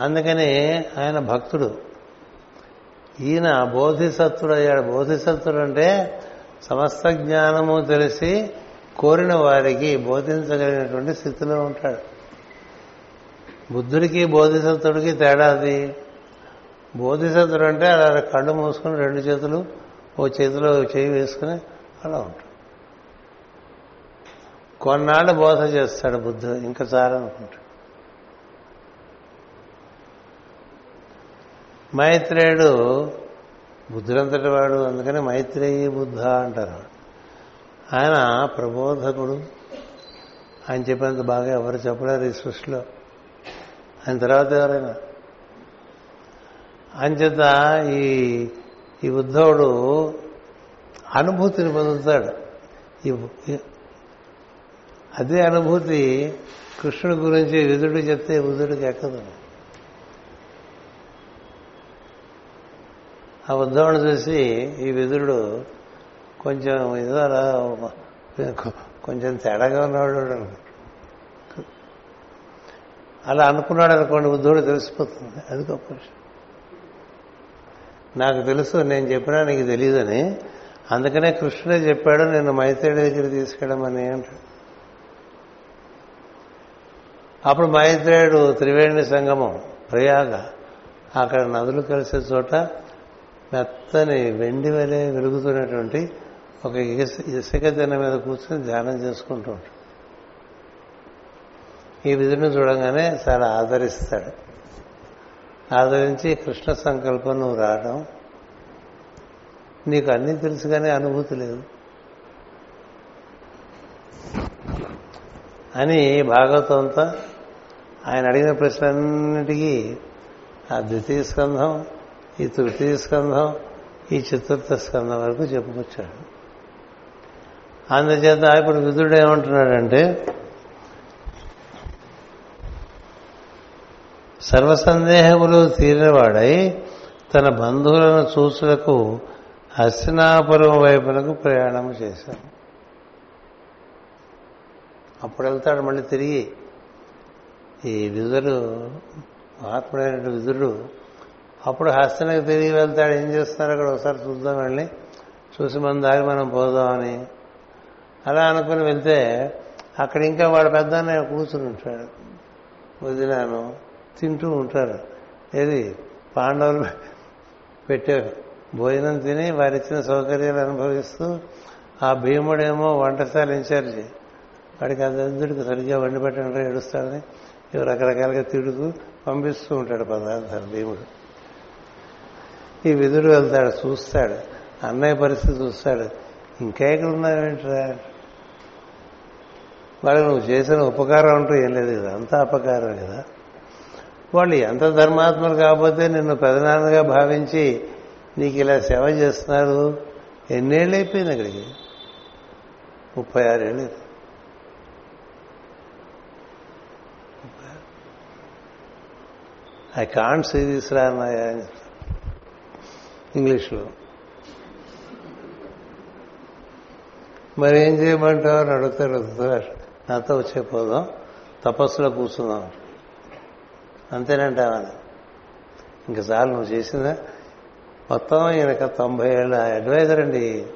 అందుకని ఆయన భక్తుడు. ఈయన బోధిసత్వుడు అయ్యాడు బోధిసత్వుడు అంటే సమస్త జ్ఞానము తెలిసి కోరిన వారికి బోధించగలిగినటువంటి స్థితిలో ఉంటాడు. బుద్ధుడికి బోధిసత్వుడికి తేడా అది. బోధిసత్తుడు అంటే అలా కళ్ళు మూసుకుని రెండు చేతులు ఓ చేతిలో చేయి వేసుకుని అలా ఉంటాడు. కొన్నాళ్ళు బోధ చేస్తాడు బుద్ధుడు ఇంకా చాలనుకుంటాడు. మైత్రేయుడు బుద్ధుడంతటి వాడు అందుకని మైత్రేయి బుద్ధ అంటారు. ఆయన ప్రబోధకుడు. ఆయన చెప్పినంత బాగా ఎవరు చెప్పలేరు ఈ సృష్టిలో. ఆయన తర్వాత ఎవరైనా. అంచేత ఈ ఈ ఉద్ధవుడు అనుభూతిని పొందుతాడు. ఈ అదే అనుభూతి కృష్ణుడి గురించి విధుడు చెప్తే బుధుడికి ఎక్కదు ఆ ఉద్ధవుడు చూసి ఈ విధుడు కొంచెం ఏదో అలా కొంచెం తేడాగా ఉన్నాడు అలా అనుకున్నాడు అనుకోండి ఉద్ధవుడు తెలిసిపోతుంది. అది గొప్ప విషయం. నాకు తెలుసు నేను చెప్పినా నీకు తెలియదని అందుకనే కృష్ణుడే చెప్పాడు నేను మైత్రేయుడి దగ్గర తీసుకెళ్ళమని అంటాడు. అప్పుడు మైత్రేయుడు త్రివేణి సంగమం ప్రయాగ అక్కడ నదులు కలిసే చోట మెత్తని వెండి వలె వెలుగుతున్నటువంటి ఒక ఇసుక దిన మీద కూర్చొని ధ్యానం చేసుకుంటూ ఉంటాడు. ఈ విధుని చూడంగానే చాలా ఆదరిస్తాడు. ఆదరించి కృష్ణ సంకల్పం నువ్వు రావడం నీకు అన్నీ తెలుసు కానీ అనుభూతి లేదు అని భాగవతంతో ఆయన అడిగిన ప్రశ్నలన్నిటికీ ఆ ద్వితీయ స్కంధం ఈ తృతీయ స్కంధం ఈ చతుర్థ స్కంధం వరకు చెప్పుకొచ్చాడు. అందుచేత ఇప్పుడు విధుడు ఏమంటున్నాడంటే సర్వసందేహములు తీరినవాడై తన బంధువులను చూసులకు హస్తినాపురం వైపునకు ప్రయాణం చేశాను అప్పుడు వెళ్తాడు మళ్ళీ తిరిగి. ఈ విధుడు మహాత్ముడైన విధుడు అప్పుడు హస్తనకు తిరిగి వెళ్తాడు. ఏం చేస్తున్నారు? అక్కడ ఒకసారి చూద్దాం వెళ్ళి. చూసి మన దారి మనం పోదామని అలా అనుకుని వెళ్తే అక్కడ ఇంకా వాడు పెద్ద కూర్చుని ఉంటాడు. వదిలాను తింటూ ఉంటారు ఏది? పాండవులు పెట్టే భోజనం తిని వారిచ్చిన సౌకర్యాలు అనుభవిస్తూ ఆ భీముడేమో వంటశాల ఇన్ఛార్జి. వాడికి అదంతుడికి సరిగ్గా వండి పెట్టండి ఏడుస్తాడని ఇవి రకరకాలుగా తిడుతూ పంపిస్తూ ఉంటాడు పదార్థాలు భీముడు. ఈ విధుడు వెళ్తాడు చూస్తాడు. అన్నయ్య పరిస్థితి చూస్తాడు. ఇంకా ఇక్కడ ఉన్నావేంట్రా వాళ్ళకి నువ్వు చేసిన ఉపకారం అంటూ ఏం లేదు కదా అంతా అపకారం కదా. వాళ్ళు ఎంత ధర్మాత్మలు కాకపోతే నిన్ను పెదనాన్నగా భావించి నీకు ఇలా సేవ చేస్తున్నారు. ఎన్నేళ్ళు అయిపోయింది అక్కడికి? ముప్పై ఆరేళ్ళు ఐ కాంట్ సీ దిస్ రా అన్నాయా ఇంగ్లీష్లో. మరి ఏం చేయమంటావు అని అడుగుతారు నాతో వచ్చే పోదాం. తపస్సులో కూర్చుందాం. అంతేనంటావని ఇంకా చాలు నువ్వు చేసిందా. మొత్తం ఈయనక తొంభై ఏళ్ళ అడ్వైజర్ అండి.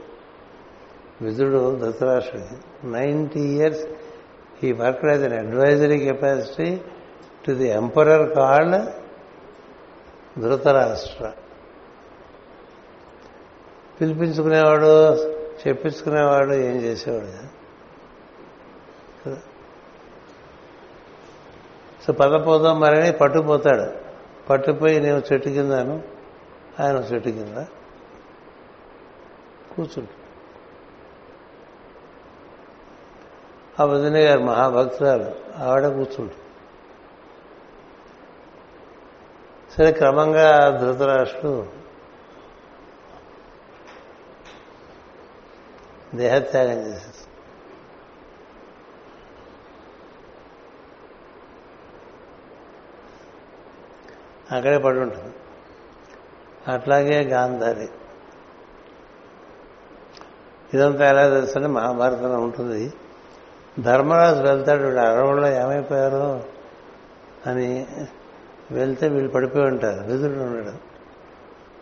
విధుడు ధృతరాష్ట్రుడి. Ninety years he work as an advisory capacity to the emperor called Dhritarashtra. పిలిపించుకునేవాడు చెప్పించుకునేవాడు ఏం చేసేవాడు? కదా సో పదపోదాం మరని పట్టుపోతాడు పట్టుపోయి నేను చెట్టు కిందను ఆయన చెట్టు కింద కూర్చుంటు ఆ వదిన గారు మహాభక్తురాలు ఆవిడ కూర్చుంటు సరే క్రమంగా ధృతరాష్ట్రుడు దేహత్యాగం చేసేసి అక్కడే పడి ఉంటుంది అట్లాగే గాంధారి. ఇదంతా ఎలా తెలుస్తుంది మహాభారతంలో ఉంటుంది. ధర్మరాజు వెళ్తాడు అడవుల్లో ఏమైపోయారో అని వెళ్తే వీళ్ళు పడిపోయి ఉంటారు. విధుడు ఉన్నాడు.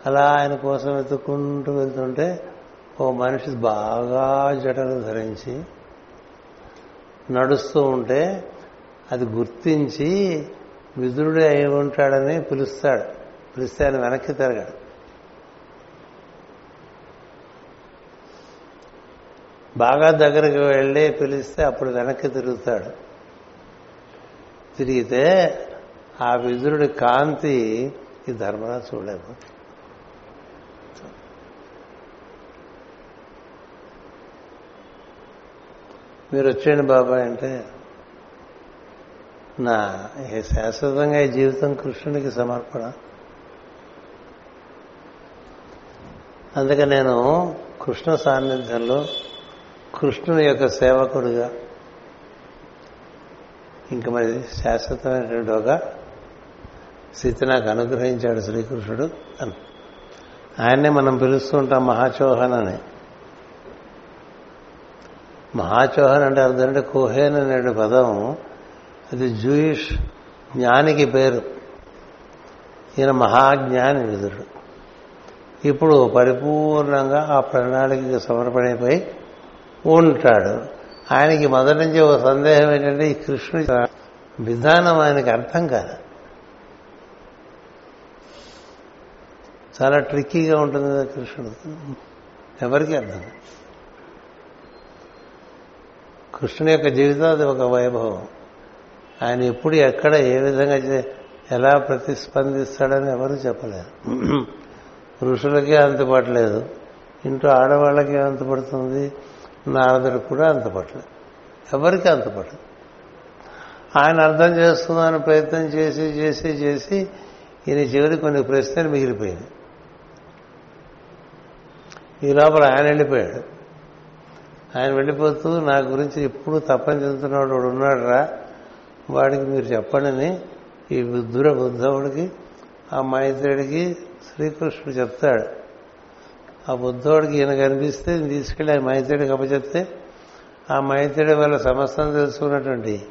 అలా ఆయన కోసం వెతుక్కుంటూ వెళ్తుంటే ఓ మనిషి బాగా జటలు ధరించి నడుస్తూ ఉంటే అది గుర్తించి విదురుడే అయి ఉంటాడని పిలుస్తాడు. పిలిస్తే ఆయన వెనక్కి తిరగాడు. బాగా దగ్గరికి వెళ్ళి పిలిస్తే అప్పుడు వెనక్కి తిరుగుతాడు. తిరిగితే ఆ విదురుడి కాంతి ఈ ధర్మరాజు చూడలేదు మీరు వచ్చేయండి బాబాయ్ అంటే నా శాశ్వతంగా ఈ జీవితం కృష్ణునికి సమర్పణ? అందుకే నేను కృష్ణ సాన్నిధ్యంలో కృష్ణుని యొక్క సేవకుడుగా ఇంక మరి శాశ్వతమైనటువంటి ఒక స్థితి నాకు అనుగ్రహించాడు శ్రీకృష్ణుడు అని. ఆయన్నే మనం పిలుస్తూ ఉంటాం మహాచోహన్ అని. మహాచోహన్ అంటే అర్థం అంటే కుహేన్ అనే పదం అది జూయిష్ జ్ఞానికి పేరు. ఈయన మహాజ్ఞాని విదురుడు. ఇప్పుడు పరిపూర్ణంగా ఆ ప్రణాళికకి సమర్పణైపోయి ఉంటాడు. ఆయనకి మొదటి నుంచి ఒక సందేహం ఏంటంటే ఈ కృష్ణుడి విధానం ఆయనకి అర్థం కాదు. చాలా ట్రిక్కీగా ఉంటుంది కదా కృష్ణుడు. ఎవరికి అర్థం కృష్ణుని యొక్క జీవితం అది ఒక వైభవం. ఆయన ఎప్పుడు ఎక్కడ ఏ విధంగా ఎలా ప్రతిస్పందిస్తాడని ఎవరు చెప్పలేరు. పురుషులకే అంతుపట్టలేదు. ఇంట్లో ఆడవాళ్ళకే అంతుపడుతుంది. నారదుడికి కూడా అంతుపట్టలేదు. ఎవరికి అంతుపట్టదు ఆయన అర్థం చేసుకుందామని ప్రయత్నం చేసి చేసి చేసి ఈయన చివరి కొన్ని ప్రశ్నలు మిగిలిపోయింది ఈ లోపల ఆయన వెళ్ళిపోయాడు. ఆయన వెళ్ళిపోతూ నా గురించి ఎప్పుడు తప్పని చెందుతున్నాడు వాడు ఉన్నాడు రా వాడికి మీరు చెప్పండి ఈ బుద్ధుడ బుద్ధవుడికి ఆ మైత్రుడికి శ్రీకృష్ణుడు చెప్తాడు. ఆ బుద్ధవుడికి ఈయన కనిపిస్తే తీసుకెళ్ళి ఆ మైత్రుడికి అప్పచెప్తే ఆ మైత్రుడి వల్ల సమస్తం తెలుసుకున్నటువంటి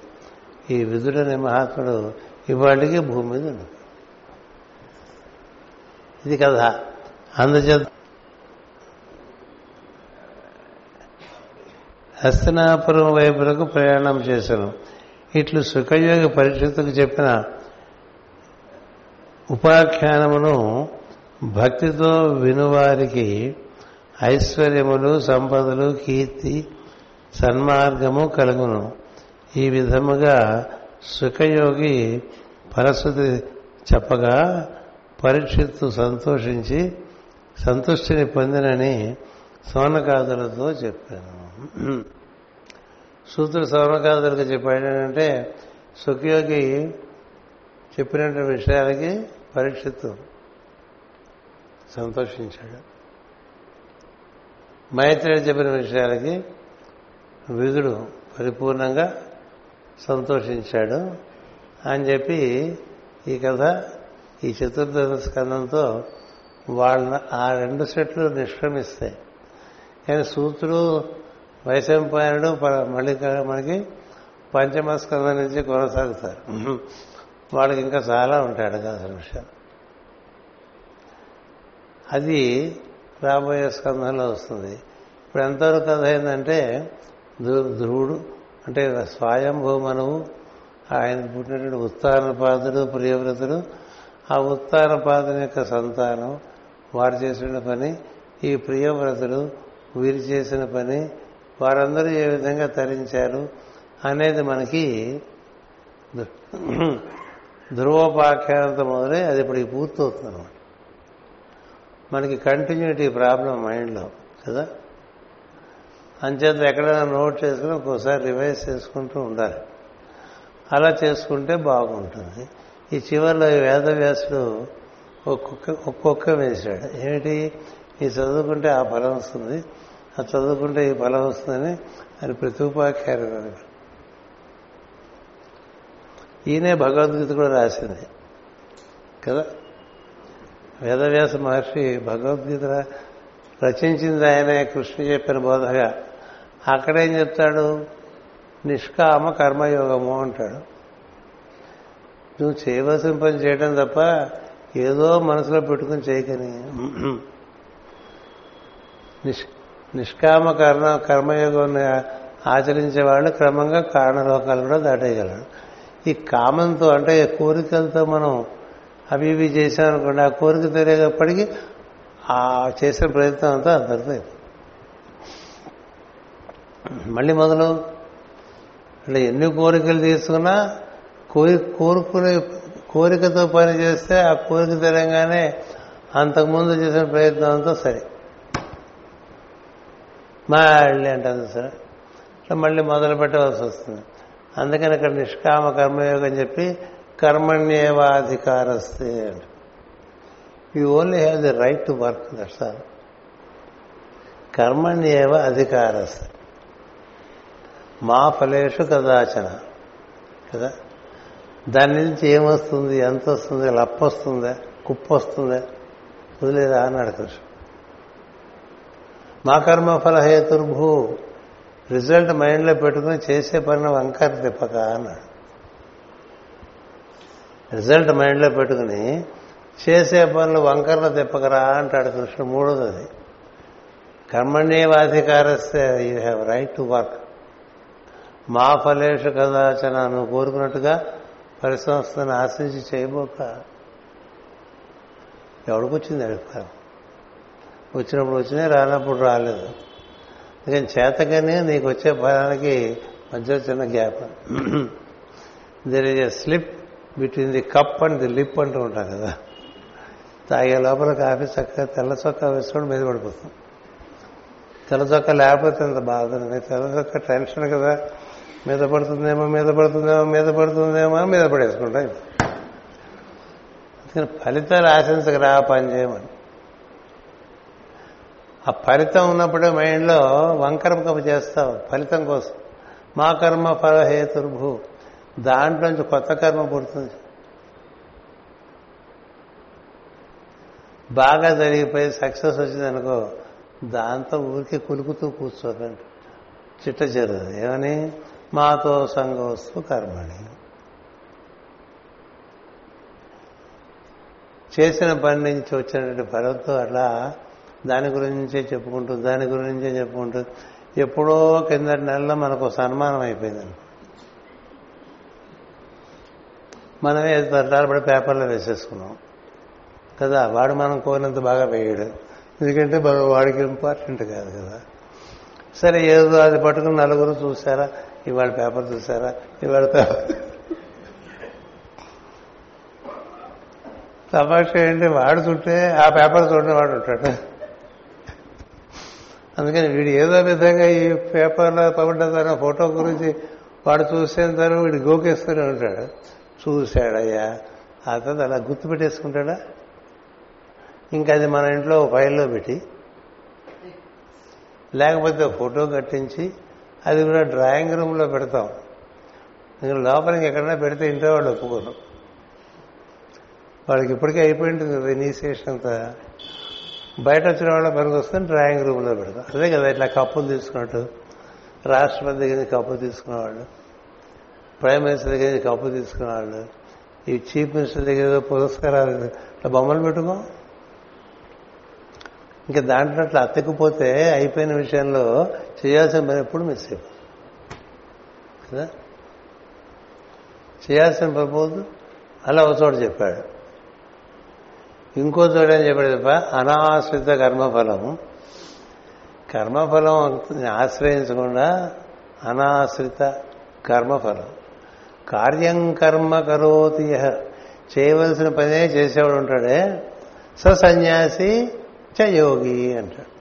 ఈ విధుడనే మహాత్ముడు ఇవాళకి భూమి మీద ఉంది ఇది కథ. అందుచేత హస్తనాపురం వైపులకు ప్రయాణం చేశాను. ఇట్లు సుఖయోగి పరిషత్తుకు చెప్పిన ఉపాఖ్యానమును భక్తితో వినువారికి ఐశ్వర్యములు సంపదలు కీర్తి సన్మార్గము కలుగును. ఈ విధముగా సుఖయోగి పరశుతి చెప్పగా పరీక్షిత్తు సంతోషించి సంతుష్టిని పొందినని సోనకాదులతో చెప్పాను. సూత్రుడు సోనకాదులకు చెప్పాడు ఏంటంటే సుఖయోగి చెప్పినటువంటి విషయాలకి పరీక్షిత్తు సంతోషించాడు. మైత్రేయుడు చెప్పిన విషయాలకి విధుడు పరిపూర్ణంగా సంతోషించాడు అని చెప్పి ఈ కథ ఈ చతుర్దశ స్కందంతో వాళ్ళ ఆ రెండు సెట్లు నిష్క్రమిస్తాయి. కానీ సూత్రుడు వైశంపాయనుడు మళ్ళీ మనకి పంచమ స్కందం నుంచి కొనసాగుతారు. వాళ్ళకి ఇంకా చాలా ఉంటాయి అడగాల్సిన విషయాలు అది రాబోయే స్కంధంలో వస్తుంది. ఇప్పుడు ఎంతవరకు కథ ధ్రు- ధ్రువుడు అంటే స్వయంభూ మనవు ఆయన పుట్టినటువంటి ఉత్తానపాదుడు ప్రియవ్రతుడు ఆ ఉత్తానపాదుని యొక్క సంతానం వారు చేసిన పని ఈ ప్రియవ్రతుడు వీరు చేసిన పని వారందరూ ఏ విధంగా తరించారు అనేది మనకి ధ్రువోపాఖ్యానంతో మొదలై అది ఇప్పటికి పూర్తవుతుంది అనమాట మనకి కంటిన్యూటీ ప్రాబ్లం మైండ్లో కదా? అంచేత ఎక్కడైనా నోట్ చేసుకుని ఒక్కోసారి రివైజ్ చేసుకుంటూ ఉండాలి. అలా చేసుకుంటే బాగుంటుంది. ఈ చివరిలో ఈ వేదవ్యాసుడు ఒక్కొక్క ఒక్కొక్క వేశాడు. ఏమిటి? ఈ చదువుకుంటే ఆ ఫలం వస్తుంది. అది చదువుకుంటే ఈ ఫలం వస్తుందని అని ప్రతిపాఖ్యారు ఈయనే భగవద్గీత కూడా రాసింది. కదా? వేదవ్యాస మహర్షి భగవద్గీత రచించింది ఆయనే కృష్ణ చెప్పిన బోధగా. అక్కడేం చెప్తాడు? నిష్కామ కర్మయోగము అంటాడు. నువ్వు చేయవలసిన పని చేయడం తప్ప ఏదో మనసులో పెట్టుకుని చేయకని. నిష్ నిష్కామ కర్మ కర్మయోగం ఆచరించే వాళ్ళు క్రమంగా కారణలోకాలు కూడా దాటేయగలరు. ఈ కామంతో అంటే కోరికలతో మనం అవి ఇవి చేసామనుకోండి ఆ కోరిక తెలియప్పటికీ ఆ చేసిన ప్రయత్నం అంతా అందరితో మళ్ళీ మొదలు అంటే ఎన్ని కోరికలు తీసుకున్నా కోరి కోరుకునే కోరికతో పని చేస్తే ఆ కోరిక తెలంగానే అంతకుముందు చేసిన ప్రయత్నంతో సరే. మళ్ళీ అంటుంది సార్. ఇట్లా మళ్ళీ మొదలు పెట్టవలసి వస్తుంది. అందుకని ఇక్కడ నిష్కామ కర్మయోగం చెప్పి కర్మణ్యేవాధికారస్తే అంటే. You only have the right to work that's all కర్మణ్యేవ అధికారస్తే. మా ఫలేషు కదాచన. కదా? దాని నుంచి ఏమొస్తుంది? ఎంత వస్తుంది లప్ప వస్తుందా కుప్ప వస్తుందా వదిలేదా అన్నాడు కృష్ణ మా కర్మ ఫలహేతుర్భూ రిజల్ట్ మైండ్లో పెట్టుకుని చేసే పని వంకర తిప్పక అన్నాడు. రిజల్ట్ మైండ్లో పెట్టుకుని చేసే పనులు వంకర్లు తిప్పకరా అంటాడు కృష్ణుడు. మూడోది అది కర్మణ్యేవాధికారస్తే you have right to work మా ఫలేషు కదాచన నువ్వు కోరుకున్నట్టుగా పరిసంస్థను ఆశించి చేయబోక. ఎవడికొచ్చింది అడుగుతారు వచ్చినప్పుడు వచ్చినాయి రానప్పుడు రాలేదు. అందుకని చేతగానే నీకు వచ్చే ఫలానికి మధ్య చిన్న gap. There is a slip between the cup and the lip అంటూ ఉంటాం కదా. తాగే లోపల కాఫీ చక్కగా తెల్ల చొక్కా వేసుకొని మీద పడిపోతుంది తెల్ల చొక్క లేకపోతే అంత బాధ తెల్ల చొక్క టెన్షన్ కదా. మీద పడుతుందేమో మీద పడుతుందేమో మీద పడుతుందేమో మీద పడేసుకుంటాం ఫలితాలు ఆశించకరా పని చేయమని. ఆ ఫలితం ఉన్నప్పుడే మైండ్లో వంకరం చేస్తావు ఫలితం కోసం. మా కర్మ ఫలహేతుర్భూ. దాంట్లోంచి కొత్త కర్మ పుడుతుంది. బాగా జరిగిపోయి సక్సెస్ వచ్చిందనుకో దాంతో ఊరికి కులుకుతూ కూర్చోకండి చిట్ట చేరదు ఏమని? మాతో సంగోస్తు కర్మని. చేసిన పని నుంచి వచ్చినటువంటి ఫలంతో అట్లా దాని గురించే చెప్పుకుంటూ దాని గురించే చెప్పుకుంటూ ఎప్పుడో కిందటి నెలలో మనకు సన్మానం అయిపోయిందండి. మనమే తంటాలు పడి పేపర్లో వేసేసుకున్నాం. కదా వాడు మనం కోరినంత బాగా వేయడు. ఎందుకంటే వాడికి ఇంపార్టెంట్ కాదు కదా. సరే ఏదో అది పట్టుకుని నలుగురు చూసారా ఇవాళ పేపర్ చూసారా ఇవాళ పేపర్ తమాష ఏంటి? వాడు చుట్టే ఆ పేపర్ చూడని వాడు ఉంటాడు. అందుకని వీడు ఏదో విధంగా ఈ పేపర్లో పడ్డ ఫోటో గురించి వాడు చూసే తర్వాత వీడు గోకేస్తూనే ఉంటాడు. చూశాడయ్యా. ఆ తర్వాత అలా గుర్తు పెట్టేసుకుంటాడా? ఇంకా అది మన ఇంట్లో ఫైల్లో పెట్టి లేకపోతే ఫోటో కట్టించి అది కూడా డ్రాయింగ్ రూమ్లో పెడతాం. ఇంకా లోపలికి ఎక్కడైనా పెడితే ఇంట్లో వాళ్ళు ఒప్పుకోరు. వాళ్ళకి ఇప్పటికే అయిపోయింటుంది కదా ఇనీషియేషన్ అంతా. బయట వచ్చిన వాళ్ళ పనికి వస్తే డ్రాయింగ్ రూమ్లో పెడతాం. అదే కదా ఇట్లా కప్పులు తీసుకున్నట్టు. రాష్ట్రపతి దగ్గర నుంచి కప్పు తీసుకునేవాళ్ళు. ప్రైమ్ మినిస్టర్ దగ్గర నుంచి కప్పు తీసుకునేవాళ్ళు. ఈ చీఫ్ మినిస్టర్ దగ్గర పురస్కారాలు ఇట్లా బొమ్మలు పెట్టుకో. ఇంకా దాంట్లో అట్లా అతకపోతే అయిపోయిన విషయంలో చేయాల్సిన పని ఎప్పుడు మిస్ అయిపోతుంది కదా? చేయాల్సిన పని పోదు. అలా ఒక చోట చెప్పాడు. ఇంకో చోట చెప్పాడు తప్ప అనాశ్రిత కర్మఫలం. కర్మఫలం ఆశ్రయించకుండా అనాశ్రిత కర్మఫలం. కార్యం కర్మ కరోతి చేయవలసిన పనే చేసేవాడు ఉంటాడే. స సన్యాసి చ యోగి అంటాడు.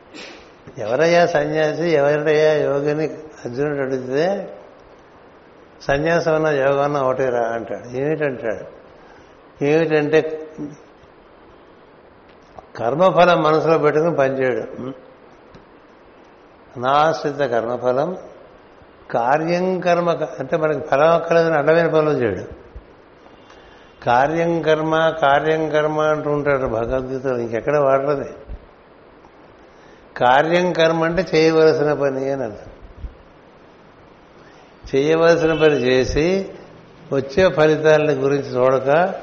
ఎవరయ్యా సన్యాసి? ఎవరయ్యా యోగిని? అర్జునుడు అడిగితే సన్యాసం అన్న యోగం అన్న ఒకటి రా అంటాడు. ఏమిటంటాడు? ఏమిటంటే కర్మఫలం మనసులో పెట్టుకుని పనిచేయడు. అనాశ్రిత కర్మఫలం కార్యం కర్మ అంటే మనకి ఫలం అక్కర్లేదని అడ్డమైన పనులు చేయడు. కార్యం కర్మ కార్యం కర్మ అంటూ ఉంటాడు భగవద్గీతలో ఇంకెక్కడ వాడరది? కార్యం కర్మ అంటే చేయవలసిన పని అని అర్థం. చేయవలసిన పని చేసి వచ్చే ఫలితాలని గురించి చూడక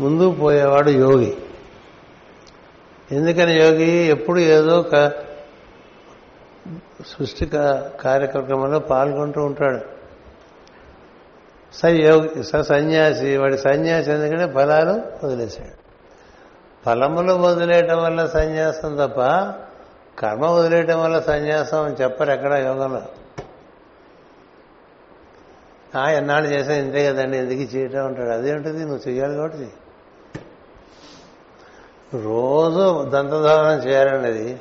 ముందు పోయేవాడు యోగి. ఎందుకని యోగి ఎప్పుడు ఏదో సృష్టి కార్యక్రమంలో పాల్గొంటూ ఉంటాడు. స యోగి స సన్యాసి వాడి సన్యాసి ఎందుకంటే ఫలాలు వదిలేశాడు. ఫలములు వదిలేయటం వల్ల సన్యాసం తప్ప కర్మ వదిలేయటం వల్ల సన్యాసం అని చెప్పరు ఎక్కడ యోగంలో. ఎన్నాళ్ళు చేసా ఇంతే కదండి ఎందుకు చేయటం ఉంటాడు అదేంటిది? నువ్వు చెయ్యాలి కాబట్టి చెయ్యి. రోజు దంతధావనం చేయాలండి అది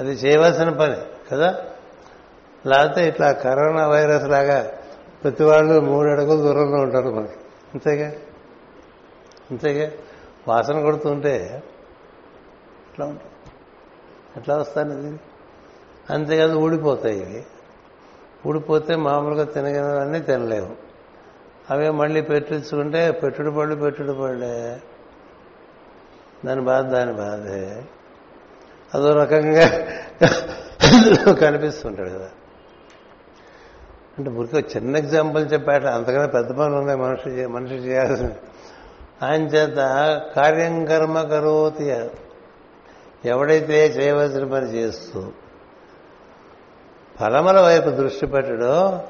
అది చేయవలసిన పని కదా? లేకపోతే ఇట్లా కరోనా వైరస్ లాగా ప్రతి వాళ్ళు మూడు అడుగులు దూరంలో ఉంటారు మనకి. అంతేగా? అంతేగా? వాసన కొడుతుంటే ఎట్లా ఉంటుంది? ఎట్లా వస్తాను ఇది? అంతేకాదు ఊడిపోతాయి ఇవి. ఊడిపోతే మామూలుగా తినగలవన్నీ తినలేవు అవే మళ్ళీ పెట్టించుకుంటే పెట్టుడు పళ్ళు పెట్టుడు పళ్ళే దాని బాధ దాని బాధే. అదో రకంగా కనిపిస్తుంటాడు కదా. అంటే మురికి చిన్న ఎగ్జాంపుల్ చెప్పాట అంతకన్నా పెద్ద పనులు ఉన్నాయి మనిషి మనిషి చేయాల్సింది ఆయన చేత కార్యం కర్మ కరోతి ఎవడైతే చేయవలసిన పని చేస్తూ ఫలముల వైపు దృష్టి పెట్టడో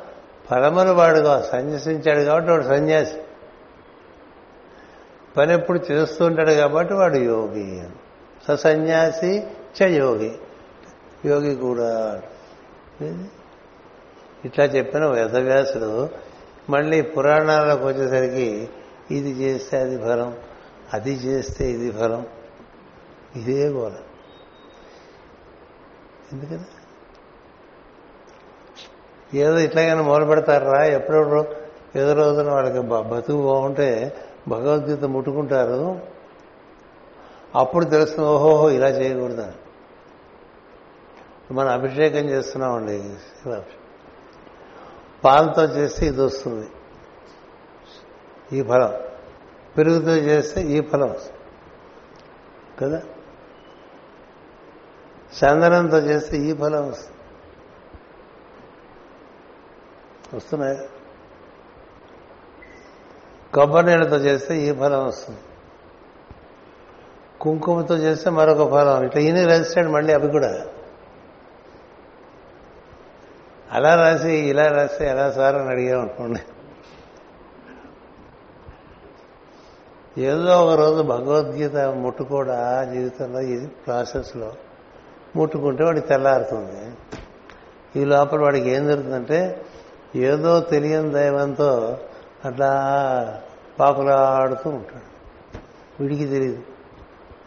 ఫలములు వాడుగా సన్యసించాడు కాబట్టి వాడు సన్యాసి. పని ఎప్పుడు చేస్తూ ఉంటాడు కాబట్టి వాడు యోగి సన్యాసి చ యోగి. యోగి కూడా ఇట్లా చెప్పిన వేదవ్యాసుడు మళ్ళీ పురాణాలకు వచ్చేసరికి ఇది చేస్తే అది ఫలం అది చేస్తే ఇది ఫలం. ఇదే గోల. ఎందుకంటే ఏదో ఇట్లాగైనా మొదలు పెడతారా ఎప్పుడెప్పుడు? ఏదో రోజున వాళ్ళకి బతుకు బాగుంటే భగవద్గీత ముట్టుకుంటారు. అప్పుడు తెలుస్తుంది ఓహోహో ఇలా చేయకూడదు? మనం అభిషేకం చేస్తున్నామండి. పాలతో చేస్తే ఇది వస్తుంది. ఈ ఫలం. పెరుగుతో చేస్తే ఈ ఫలం వస్తుంది. కదా? చందనంతో చేస్తే ఈ ఫలం వస్తుంది. వస్తున్నాయి? కొబ్బరి నీళ్ళతో చేస్తే ఈ ఫలం వస్తుంది. కుంకుమతో చేస్తే మరొక ఫలం. ఇట్లా ఈయన రాశాడు మళ్ళీ అవి కూడా. అలా రాసి ఇలా రాస్తే ఎలా సార్ అని అడిగామనుకోండి ఏదో ఒక రోజు భగవద్గీత ముట్టుకోడా జీవితంలో ఇది ప్రాసెస్లో. ముట్టుకుంటే వాడికి తెల్లారుతుంది. ఈ లోపల వాడికి ఏం జరుగుతుందంటే ఏదో తెలియని దైవంతో అట్లా పాకులాడుతూ ఉంటాడు. వీడికి తెలియదు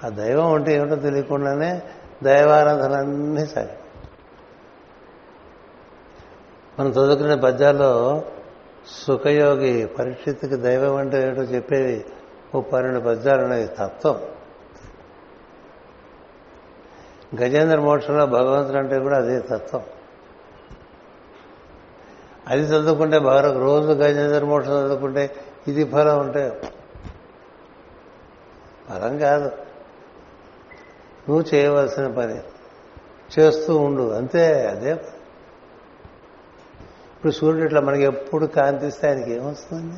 ఆ దైవం అంటే ఏమిటో తెలియకుండానే దైవారాధనన్నీ సాగి. మనం చదువుకునే పద్యాల్లో సుఖయోగి పరిస్థితికి దైవం అంటే ఏమిటో చెప్పేవి ఓ పన్నెండు పద్యాలు ఉన్నాయి. తత్వం. గజేంద్ర మోక్షంలో భగవంతుడు అంటే కూడా అదే తత్వం. అది చదువుకుంటే బాగా రోజు గజేంద్ర మోక్షం చదువుకుంటే ఇది ఫలం ఉంటే ఫలం కాదు. నువ్వు చేయవలసిన పని. చేస్తూ ఉండు. అంతే అదే. ఇప్పుడు సూర్యుడు ఇట్లా మనకి ఎప్పుడు కాంతిస్తే ఆయనకి ఏమొస్తుంది?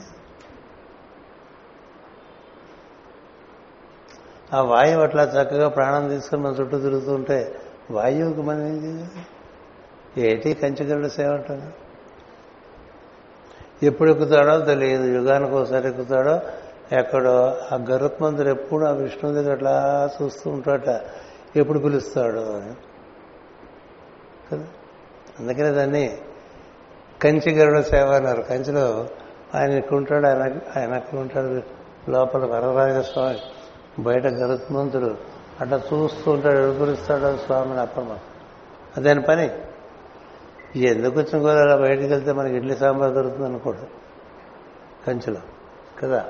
ఆ వాయువు అట్లా చక్కగా ప్రాణం తీసుకొని మన చుట్టూ తిరుగుతుంటే వాయువుకి మనం ఏంటి ఏటీ ఏటి కంచిగరుడు సేవ అంటాను ఎప్పుడు ఎక్కుతాడో తెలియదు. యుగానికి ఒకసారి ఎక్కుతాడో ఎక్కడో. ఆ గరుత్మంతుడు ఎప్పుడు ఆ విష్ణువు దగ్గర అట్లా చూస్తూ ఉంటాడట. ఎప్పుడు పిలుస్తాడు అని. కదా? అందుకనే దాన్ని కంచి గరుడ సేవ అన్నారు. కంచిలో ఆయన ఎక్కుంటాడు ఆయన ఆయన ఎక్కుంటాడు లోపల వరరాజ స్వామి బయట గరుత్మంతుడు అట్లా చూస్తూ ఉంటాడు. ఎడుపురిస్తాడు స్వామిని అప్పమ్మ. అదేని పని? ఎందుకు వచ్చిన కూడా అలా బయటికి వెళ్తే మనకి ఇడ్లీ సాంబార్ దొరుకుతుంది అనుకోడు. కంచిలో. కదా?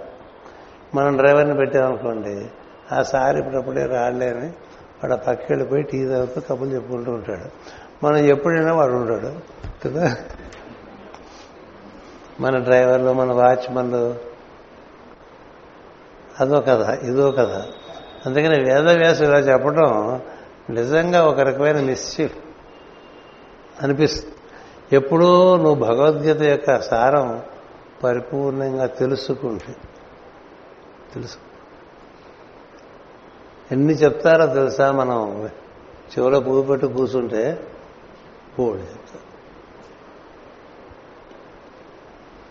మనం డ్రైవర్ని పెట్టామనుకోండి ఆ సార్ ఇప్పుడప్పుడే రాలే వాడు ఆ పక్కకి వెళ్ళిపోయి టీ తాగుతూ కబుర్లు చెప్పుకుంటూ ఉంటాడు. మనం ఎప్పుడైనా వాడు ఉంటాడు కదా? మన డ్రైవర్లు మన వాచ్మన్లు అదో కథ ఇదో కథ. అందుకని వేదవ్యాసం ఇలా చెప్పడం నిజంగా ఒక రకమైన మిస్చిఫ్ అనిపిస్తుంది. ఎప్పుడూ నువ్వు భగవద్గీత యొక్క సారం పరిపూర్ణంగా తెలుసుకుంటే తెలుసు ఎన్ని చెప్తారో తెలుసా మనం? చెవులో పువ్వు పెట్టి కూర్చుంటే బోర్డు చెప్తారు.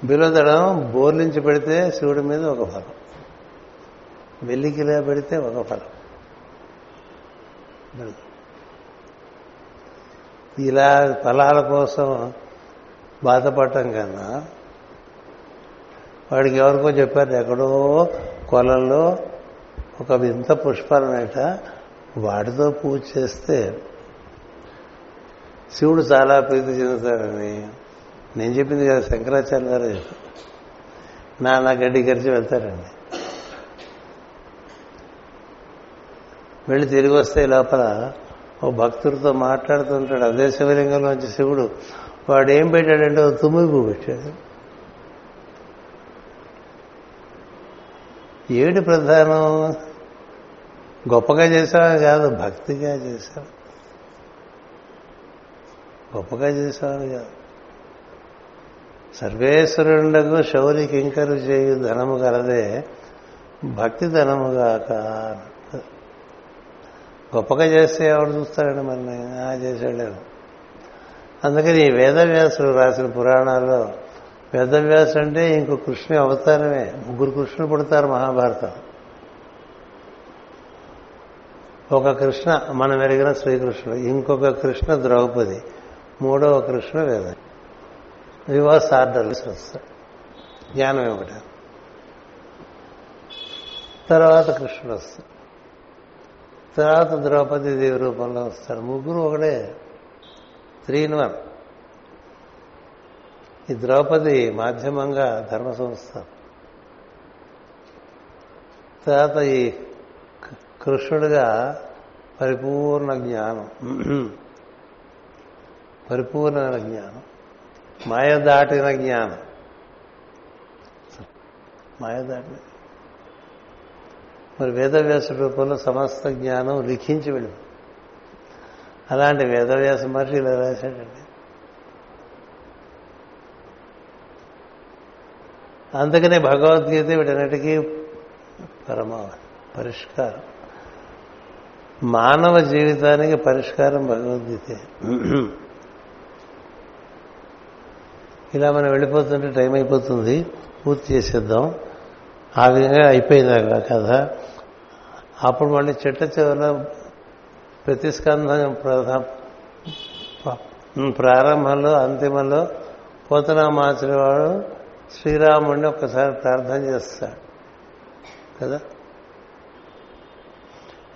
బిలోదడం బోర్లించి పెడితే శివుడి మీద ఒక ఫలం. వెల్లికిలా పెడితే ఒక ఫలం. ఇలా ఫలాల కోసం బాధపడటం కన్నా వాడికి ఎవరికో చెప్పారు ఎక్కడో కొలంలో ఒక వింత పుష్పాలనేట వాటితో పూజ చేస్తే శివుడు చాలా ప్రీతి చెందుతాడని. నేను చెప్పింది కదా శంకరాచార్య గారు నాన్న గడ్డి గరిచి వెళ్తారండి. వెళ్ళి తిరిగి వస్తే లోపల ఓ భక్తుడితో మాట్లాడుతుంటాడు అదే శివలింగంలోంచి శివుడు. వాడు ఏం పెట్టాడంటే ఓ తుమ్మి పువ్వు పెట్టాడు. ఏమిటి ప్రధానం? గొప్పగా చేసావని కాదు భక్తిగా చేశావు? గొప్పగా చేసావని కాదు. సర్వేశ్వరుండకు శౌరి కింకరు చేయు ధనము కలదే భక్తి ధనముగాక గొప్పగా చేస్తే ఎవరు చూస్తాడండి ఆ చేశాడు అందుకని ఈ వేదవ్యాసులు రాసిన పురాణాల్లో వేదవ్యాసు అంటే ఇంకో కృష్ణు అవతారమే. ముగ్గురు కృష్ణులు పుడతారు మహాభారతం. ఒక కృష్ణ మనం ఎరిగిన శ్రీకృష్ణుడు. ఇంకొక కృష్ణ ద్రౌపది. మూడవ కృష్ణ వేద. రివర్స్ ఆర్డర్ వస్తాడు జ్ఞానం ఒకటి. తర్వాత కృష్ణుడు వస్తాడు. తర్వాత ద్రౌపది దేవి రూపంలో వస్తారు. ముగ్గురు ఒకడే. త్రీ ఇన్ వన్ ఈ ద్రౌపది మాధ్యమంగా ధర్మ సంస్థ. తర్వాత ఈ కృష్ణుడిగా పరిపూర్ణ జ్ఞానం. పరిపూర్ణమైన జ్ఞానం. మాయ దాటిన జ్ఞానం. మాయ దాటిన మరి వేదవ్యాస రూపంలో సమస్త జ్ఞానం లిఖించి వెళ్ళి అలాంటి వేదవ్యాస మహర్షి ఇలా రాశాడండి. అందుకనే భగవద్గీత వీటన్నిటికీ పరమ పరిష్కారం. మానవ జీవితానికి పరిష్కారం భగవద్గీతే. ఇలా మనం వెళ్ళిపోతుంటే టైం అయిపోతుంది. పూర్తి చేసేద్దాం. ఆ విధంగా అయిపోయింది కథ. అప్పుడు మళ్ళీ చిట్ట చివరిలో ప్రతిస్కంధం ప్రారంభంలో అంతిమంలో పోతనామాచుడు వాడు శ్రీరాముడిని ఒకసారి ప్రార్థన చేస్తాడు. కదా?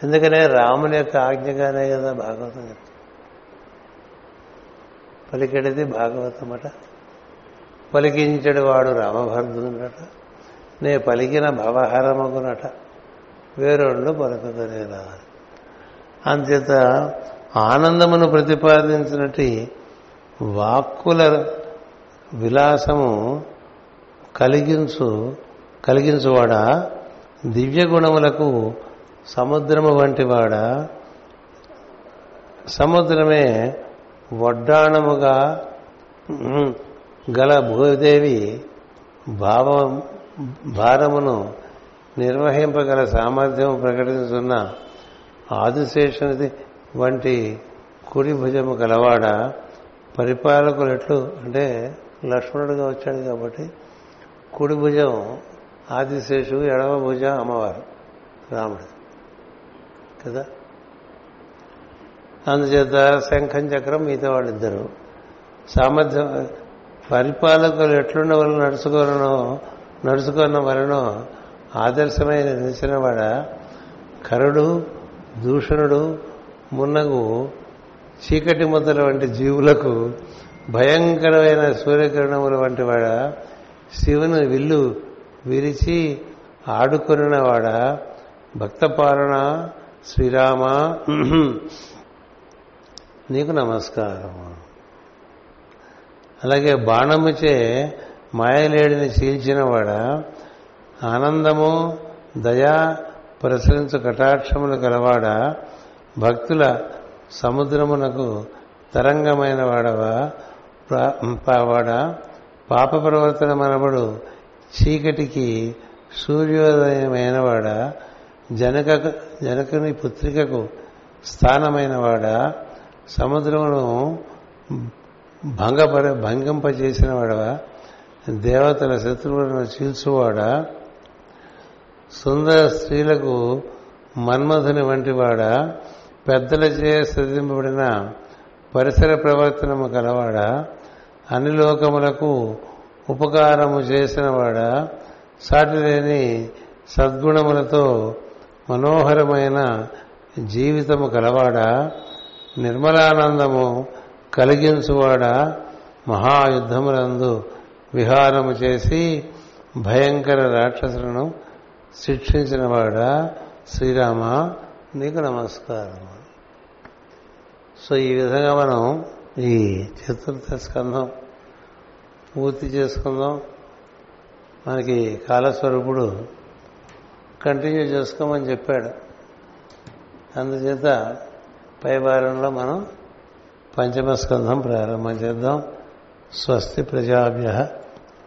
ఎందుకనే రాముని యొక్క ఆజ్ఞగానే కదా భాగవతం పలికెడితే పలికెడిది భాగవతం అట పలికించడు వాడు రామభద్రుడట నే పలికిన భవహరమగునట వేరొండు పలుకుతనే రావాలి. అంచేత ఆనందమును ప్రతిపాదించినట్టు వాక్కుల విలాసము కలిగించు కలిగించువాడా? దివ్య గుణములకు సముద్రము వంటివాడా? సముద్రమే వడ్డాణముగా గల భూదేవి భావం భారమును నిర్వహింపగల సామర్థ్యం ప్రకటిస్తున్న ఆదిశేషునిది వంటి కుడి భుజము గలవాడ పరిపాలకులు ఎట్లు అంటే లక్ష్మణుడిగా వచ్చాడు కాబట్టి కుడి భుజం ఆదిశేషు ఎడమ భుజం అమ్మవారు రాముడు. కదా? అందుచేత శంఖం చక్రం మిగతా వాళ్ళిద్దరు సామర్థ్యం పరిపాలకులు ఎట్లున్న వాళ్ళు నడుచుకోనో నడుచుకున్న వలనో ఆదర్శమైన నిలిచిన వాడ కరుడు దూషణుడు మున్నగు చీకటి ముద్దల వంటి జీవులకు భయంకరమైన సూర్యకిరణముల వంటి వాడ శివుని విల్లు విరిచి ఆడుకొనినవాడ భక్తపాలన శ్రీరామ. నీకు నమస్కారం అలాగే బాణముచే మాయలేడిని చీల్చినవాడ? ఆనందము దయా ప్రసరించు కటాక్షములు గలవాడ? భక్తుల సముద్రమునకు తరంగమైన వాడవా వాడ పాప ప్రవర్తన మనబడు చీకటికి సూర్యోదయమైనవాడ? జనక జనకుని పుత్రికకు స్థానమైనవాడ? సముద్రమును భంగపర భంగింపజేసిన వాడవా దేవతల శత్రువులను చీల్చువాడా? సుందర స్త్రీలకు మన్మధుని వంటివాడా? పెద్దలచే సృజింపబడిన పరిసర ప్రవర్తనము కలవాడా? అన్ని లోకములకు ఉపకారము చేసినవాడా? సాటి లేని సద్గుణములతో మనోహరమైన జీవితము కలవాడా? నిర్మలానందము కలిగించువాడా? మహాయుద్ధములందు విహారము చేసి భయంకర రాక్షసులను శిక్షించినవాడా శ్రీరామ నీకు నమస్కారం సో ఈ విధంగా మనం ఈ చతుర్థ స్కంధం పూర్తి చేసుకుందాం. మనకి కాలస్వరూపుడు కంటిన్యూ చేసుకోమని చెప్పాడు. అందుచేత పై వారంలో మనం పంచమ స్కంధం ప్రారంభం చేద్దాం. స్వస్తి ప్రజాభ్య.